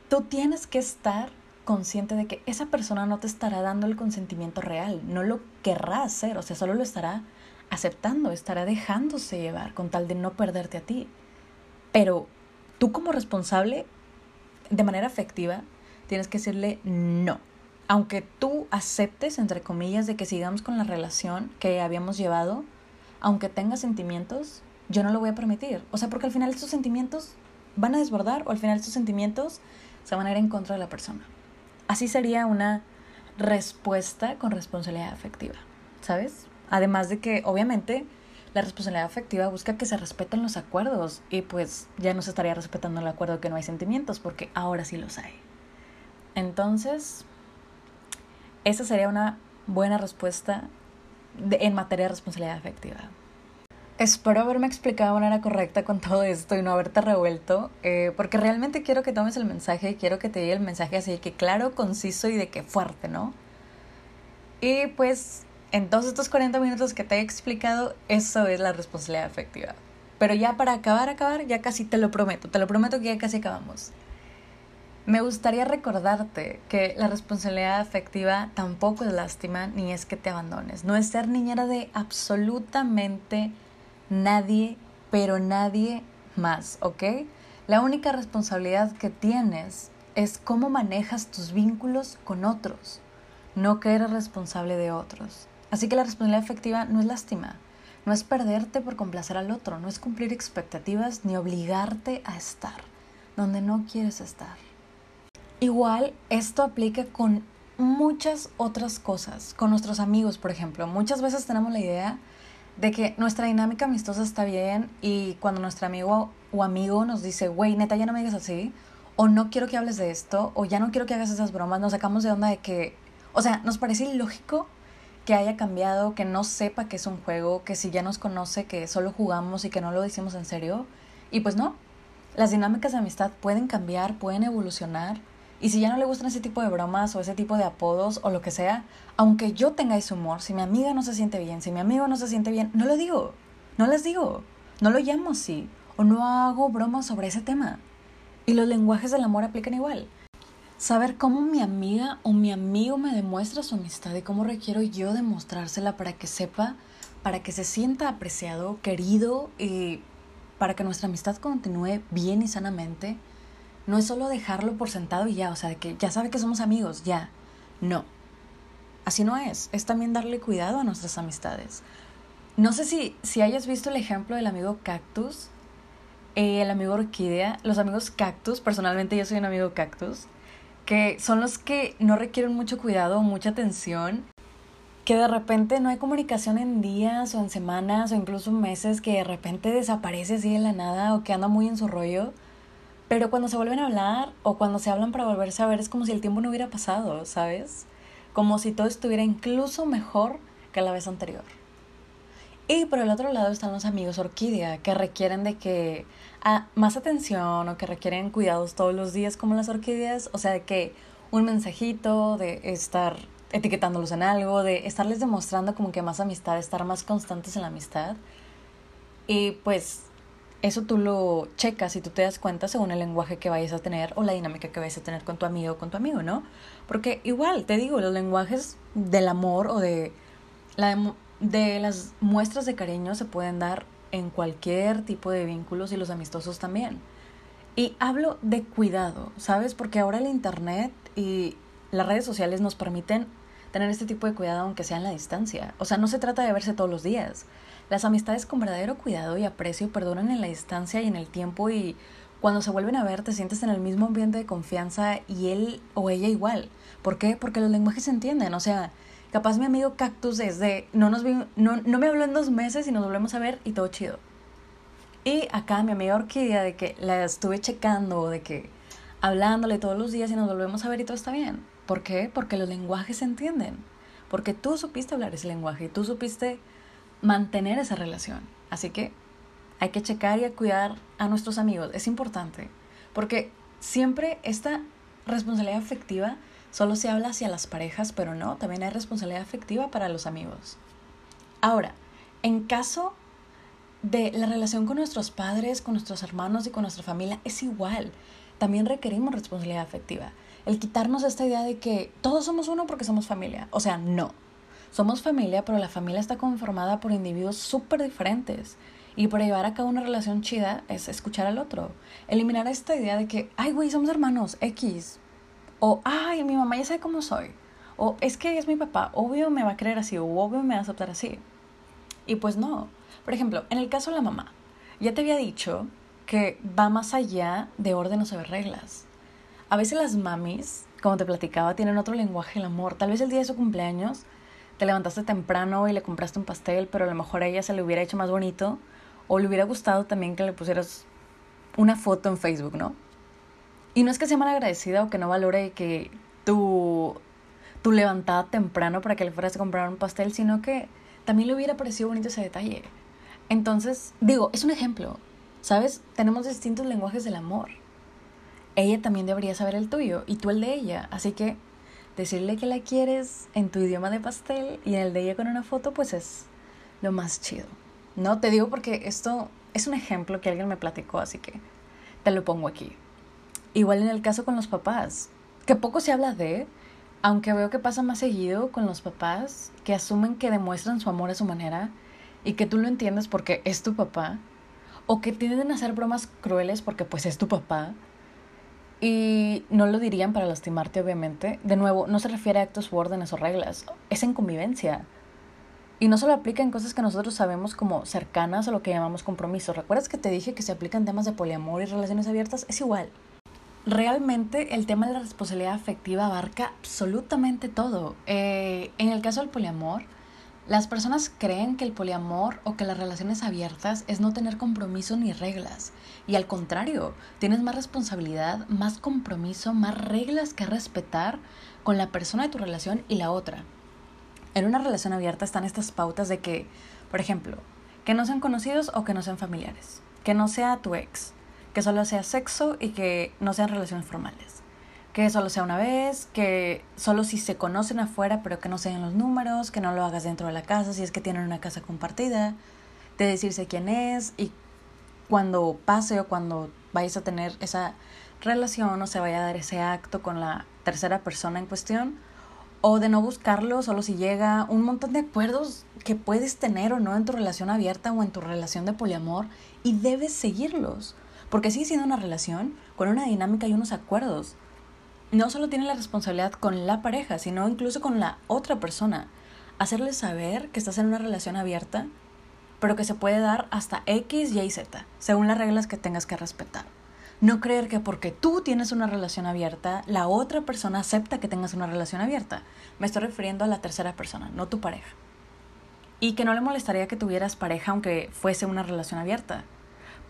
tú tienes que estar consciente de que esa persona no te estará dando el consentimiento real, no lo querrá hacer, o sea, solo lo estará aceptando, estará dejándose llevar con tal de no perderte a ti. Pero tú como responsable, de manera afectiva, tienes que decirle no. Aunque tú aceptes, entre comillas, de que sigamos con la relación que habíamos llevado, aunque tengas sentimientos, yo no lo voy a permitir. O sea, porque al final estos sentimientos van a desbordar o al final estos sentimientos se van a ir en contra de la persona. Así sería una respuesta con responsabilidad afectiva, ¿sabes? Además de que, obviamente, la responsabilidad afectiva busca que se respeten los acuerdos y pues ya no se estaría respetando el acuerdo que no hay sentimientos porque ahora sí los hay. Entonces, esa sería una buena respuesta en materia de responsabilidad afectiva. Espero haberme explicado de manera correcta con todo esto y no haberte revuelto, eh, porque realmente quiero que tomes el mensaje quiero que te llegue el mensaje así que claro, conciso y de que fuerte, ¿no? Y pues en todos estos 40 minutos que te he explicado, eso es la responsabilidad afectiva. Pero ya para acabar, acabar, ya casi te lo prometo, te lo prometo que ya casi acabamos. Me gustaría recordarte que la responsabilidad afectiva tampoco es lástima ni es que te abandones. No es ser niñera de absolutamente nadie, pero nadie más, ¿ok? La única responsabilidad que tienes es cómo manejas tus vínculos con otros, no que eres responsable de otros. Así que la responsabilidad afectiva no es lástima, no es perderte por complacer al otro, no es cumplir expectativas ni obligarte a estar donde no quieres estar. Igual esto aplica con muchas otras cosas, con nuestros amigos, por ejemplo. Muchas veces tenemos la idea de que nuestra dinámica amistosa está bien y cuando nuestro amigo o amigo nos dice, güey, neta, ya no me digas así, o no quiero que hables de esto, o ya no quiero que hagas esas bromas, nos sacamos de onda de que, o sea, nos parece ilógico que haya cambiado, que no sepa que es un juego, que si ya nos conoce, que solo jugamos y que no lo decimos en serio. Y pues no, las dinámicas de amistad pueden cambiar, pueden evolucionar. Y si ya no le gustan ese tipo de bromas o ese tipo de apodos o lo que sea, aunque yo tenga ese humor, si mi amiga no se siente bien, si mi amigo no se siente bien, no lo digo, no les digo, no lo llamo así, o no hago bromas sobre ese tema. Y los lenguajes del amor aplican igual. Saber cómo mi amiga o mi amigo me demuestra su amistad y cómo requiero yo demostrársela para que sepa, para que se sienta apreciado, querido y para que nuestra amistad continúe bien y sanamente, no es solo dejarlo por sentado y ya, o sea, que ya sabe que somos amigos, ya. No. Así no es. Es también darle cuidado a nuestras amistades. No sé si, si hayas visto el ejemplo del amigo cactus, eh, el amigo orquídea, los amigos cactus, personalmente yo soy un amigo cactus, que son los que no requieren mucho cuidado, mucha atención, que de repente no hay comunicación en días o en semanas o incluso meses, que de repente desaparece así de la nada o que anda muy en su rollo. Pero cuando se vuelven a hablar o cuando se hablan para volverse a ver es como si el tiempo no hubiera pasado, ¿sabes? Como si todo estuviera incluso mejor que la vez anterior. Y por el otro lado están los amigos orquídea, que requieren de que ah, más atención o que requieren cuidados todos los días como las orquídeas. O sea, de que un mensajito, de estar etiquetándolos en algo, de estarles demostrando como que más amistad, estar más constantes en la amistad. Y pues eso tú lo checas y tú te das cuenta según el lenguaje que vayas a tener o la dinámica que vayas a tener con tu amigo o con tu amigo, ¿no? Porque igual, te digo, los lenguajes del amor o de la de las muestras de cariño se pueden dar en cualquier tipo de vínculos y los amistosos también. Y hablo de cuidado, ¿sabes? Porque ahora el Internet y las redes sociales nos permiten tener este tipo de cuidado aunque sea en la distancia. O sea, no se trata de verse todos los días. Las amistades con verdadero cuidado y aprecio perduran en la distancia y en el tiempo y cuando se vuelven a ver te sientes en el mismo ambiente de confianza y él o ella igual. ¿Por qué? Porque los lenguajes se entienden. O sea, Capaz mi amigo Cactus desde, no, nos no, no me habló en dos meses y nos volvemos a ver y todo chido. Y acá mi amiga Orquídea, de que la estuve checando, de que hablándole todos los días y nos volvemos a ver y todo está bien. ¿Por qué? Porque los lenguajes se entienden. Porque tú supiste hablar ese lenguaje y tú supiste mantener esa relación. Así que hay que checar y cuidar a nuestros amigos. Es importante. Porque siempre esta responsabilidad afectiva Solo se habla hacia las parejas, pero no, también hay responsabilidad afectiva para los amigos. Ahora, en caso de la relación con nuestros padres, con nuestros hermanos y con nuestra familia, es igual. También requerimos responsabilidad afectiva. El quitarnos esta idea de que todos somos uno porque somos familia. O sea, no. Somos familia, pero la familia está conformada por individuos súper diferentes. Y para llevar a cabo una relación chida es escuchar al otro. Eliminar esta idea de que, ay, güey, somos hermanos, X. O, ay, mi mamá ya sabe cómo soy. O es que es mi papá, obvio me va a creer así, o obvio me va a aceptar así. Y pues no. Por ejemplo, en el caso de la mamá, ya te había dicho que va más allá de orden o saber reglas. A veces las mamis, como te platicaba, tienen otro lenguaje del amor. Tal vez el día de su cumpleaños te levantaste temprano y le compraste un pastel, pero a lo mejor a ella se le hubiera hecho más bonito o le hubiera gustado también que le pusieras una foto en Facebook, ¿no? Y no es que sea mal agradecida o que no valore que tu, tu levantada temprano para que le fueras a comprar un pastel, sino que también le hubiera parecido bonito ese detalle. Entonces, digo, es un ejemplo. ¿Sabes? Tenemos distintos lenguajes del amor. Ella también debería saber el tuyo y tú el de ella. Así que decirle que la quieres en tu idioma de pastel y en el de ella con una foto, pues es lo más chido. No, te digo porque esto es un ejemplo que alguien me platicó, así que te lo pongo aquí. Igual en el caso con los papás, que poco se habla de, aunque veo que pasa más seguido con los papás, que asumen que demuestran su amor a su manera y que tú lo entiendes porque es tu papá, o que tienden a hacer bromas crueles porque pues es tu papá, y no lo dirían para lastimarte, obviamente. De nuevo, no se refiere a actos órdenes o reglas, es en convivencia. Y no solo aplica en cosas que nosotros sabemos como cercanas a lo que llamamos compromiso. ¿Recuerdas que te dije que se aplican temas de poliamor y relaciones abiertas? Es igual. Realmente el tema de la responsabilidad afectiva abarca absolutamente todo. Eh, en el caso del poliamor, las personas creen que el poliamor o que las relaciones abiertas es no tener compromiso ni reglas. Y al contrario, tienes más responsabilidad, más compromiso, más reglas que respetar con la persona de tu relación y la otra. En una relación abierta están estas pautas de que, por ejemplo, que no sean conocidos o que no sean familiares, que no sea tu ex, que solo sea sexo y que no sean relaciones formales que solo sea una vez, que solo si se conocen afuera, pero que no sean los números, que no lo hagas dentro de la casa si es que tienen una casa compartida, de decirse quién es y cuando pase o cuando vayas a tener esa relación o se vaya a dar ese acto con la tercera persona en cuestión, o de no buscarlo solo si llega un montón de acuerdos que puedes tener o no en tu relación abierta o en tu relación de poliamor y debes seguirlos, porque sigue siendo una relación con una dinámica y unos acuerdos no solo tiene la responsabilidad con la pareja, sino incluso con la otra persona. Hacerle saber que estás en una relación abierta, pero que se puede dar hasta X, Y, Z, según las reglas que tengas que respetar. No creer que porque tú tienes una relación abierta, la otra persona acepta que tengas una relación abierta. Me estoy refiriendo a la tercera persona, no tu pareja. Y que no le molestaría que tuvieras pareja aunque fuese una relación abierta.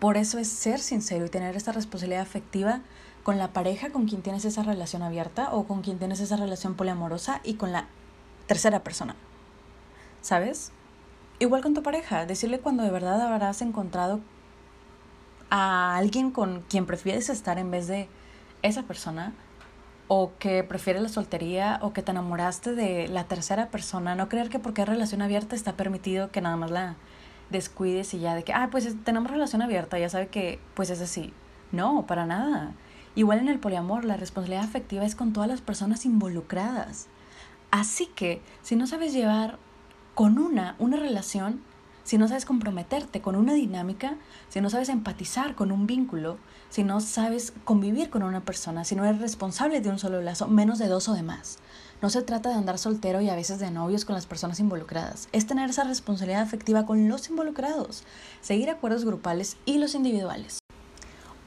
Por eso es ser sincero y tener esta responsabilidad afectiva con la pareja con quien tienes esa relación abierta o con quien tienes esa relación poliamorosa y con la tercera persona. ¿Sabes? Igual con tu pareja, decirle cuando de verdad habrás encontrado a alguien con quien prefieres estar en vez de esa persona o que prefieres la soltería o que te enamoraste de la tercera persona, no creer que porque hay relación abierta está permitido que nada más la descuides y ya de que, ah, pues tenemos relación abierta, ya sabe que pues es así. No, para nada. Igual en el poliamor, la responsabilidad afectiva es con todas las personas involucradas. Así que, si no sabes llevar con una una relación, si no sabes comprometerte con una dinámica, si no sabes empatizar con un vínculo, si no sabes convivir con una persona, si no eres responsable de un solo lazo, menos de dos o de más. No se trata de andar soltero y a veces de novios con las personas involucradas. Es tener esa responsabilidad afectiva con los involucrados, seguir acuerdos grupales y los individuales.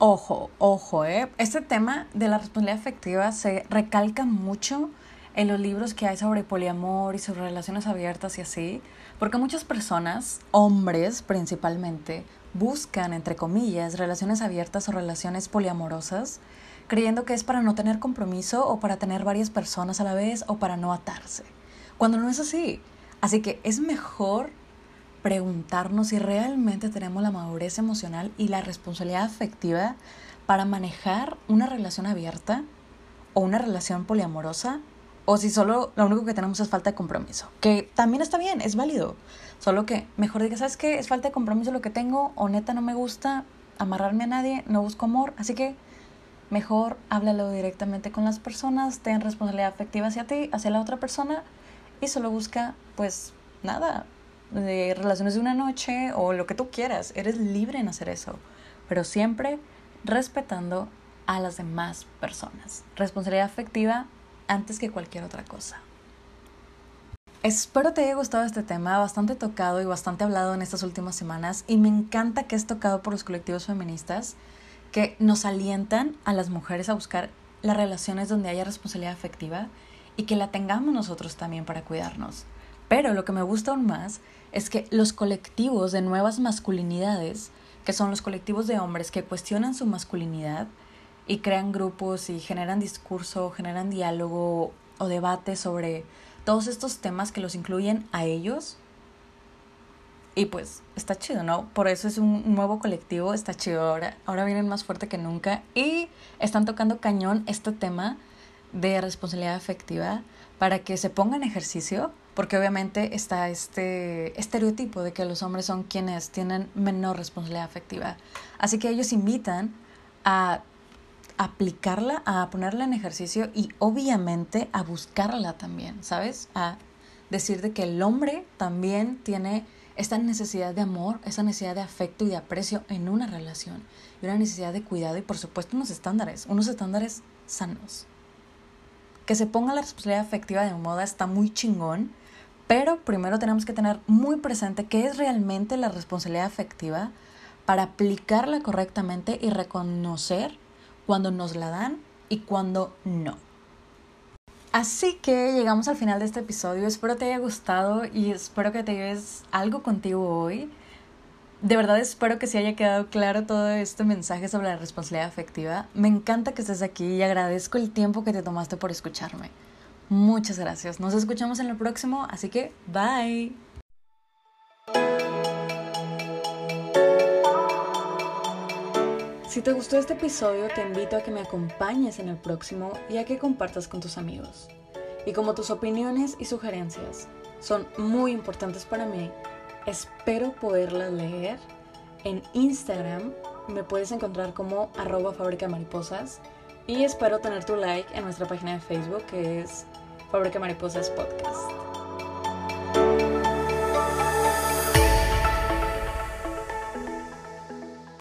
Ojo, ojo, ¿eh? Este tema de la responsabilidad afectiva se recalca mucho en los libros que hay sobre poliamor y sobre relaciones abiertas y así, porque muchas personas, hombres principalmente, buscan, entre comillas, relaciones abiertas o relaciones poliamorosas, creyendo que es para no tener compromiso o para tener varias personas a la vez o para no atarse, cuando no es así. Así que es mejor preguntarnos si realmente tenemos la madurez emocional y la responsabilidad afectiva para manejar una relación abierta o una relación poliamorosa o si solo lo único que tenemos es falta de compromiso, que también está bien, es válido, solo que mejor diga, ¿sabes qué? Es falta de compromiso lo que tengo o no me gusta amarrarme a nadie, no busco amor, así que mejor háblalo directamente con las personas, ten responsabilidad afectiva hacia ti, hacia la otra persona y solo busca pues nada, de relaciones de una noche o lo que tú quieras. Eres libre en hacer eso, pero siempre respetando a las demás personas. Responsabilidad afectiva antes que cualquier otra cosa. Espero te haya gustado este tema, bastante tocado y bastante hablado en estas últimas semanas y me encanta que es tocado por los colectivos feministas que nos alientan a las mujeres a buscar las relaciones donde haya responsabilidad afectiva y que la tengamos nosotros también para cuidarnos. Pero lo que me gusta aún más es que los colectivos de nuevas masculinidades, que son los colectivos de hombres que cuestionan su masculinidad y crean grupos y generan discurso, generan diálogo o debate sobre todos estos temas que los incluyen a ellos. Y pues está chido, ¿no? Por eso es un nuevo colectivo, está chido. Ahora, ahora vienen más fuerte que nunca y están tocando cañón este tema de responsabilidad afectiva para que se ponga en ejercicio porque obviamente está este estereotipo de que los hombres son quienes tienen menor responsabilidad afectiva. Así que ellos invitan a aplicarla, a ponerla en ejercicio y obviamente a buscarla también, ¿sabes? A decir de que el hombre también tiene esta necesidad de amor, esa necesidad de afecto y de aprecio en una relación, y una necesidad de cuidado y por supuesto unos estándares, unos estándares sanos. Que se ponga la responsabilidad afectiva de moda está muy chingón, pero primero tenemos que tener muy presente qué es realmente la responsabilidad afectiva para aplicarla correctamente y reconocer cuando nos la dan y cuando no. Así que llegamos al final de este episodio. Espero te haya gustado y espero que te lleves algo contigo hoy. De verdad espero que se haya quedado claro todo este mensaje sobre la responsabilidad afectiva. Me encanta que estés aquí y agradezco el tiempo que te tomaste por escucharme. Muchas gracias. Nos escuchamos en el próximo, así que bye. Si te gustó este episodio, te invito a que me acompañes en el próximo y a que compartas con tus amigos. Y como tus opiniones y sugerencias son muy importantes para mí, espero poderlas leer. En Instagram me puedes encontrar como arroba fábrica mariposas y espero tener tu like en nuestra página de Facebook que es Fábrica Mariposas Podcast.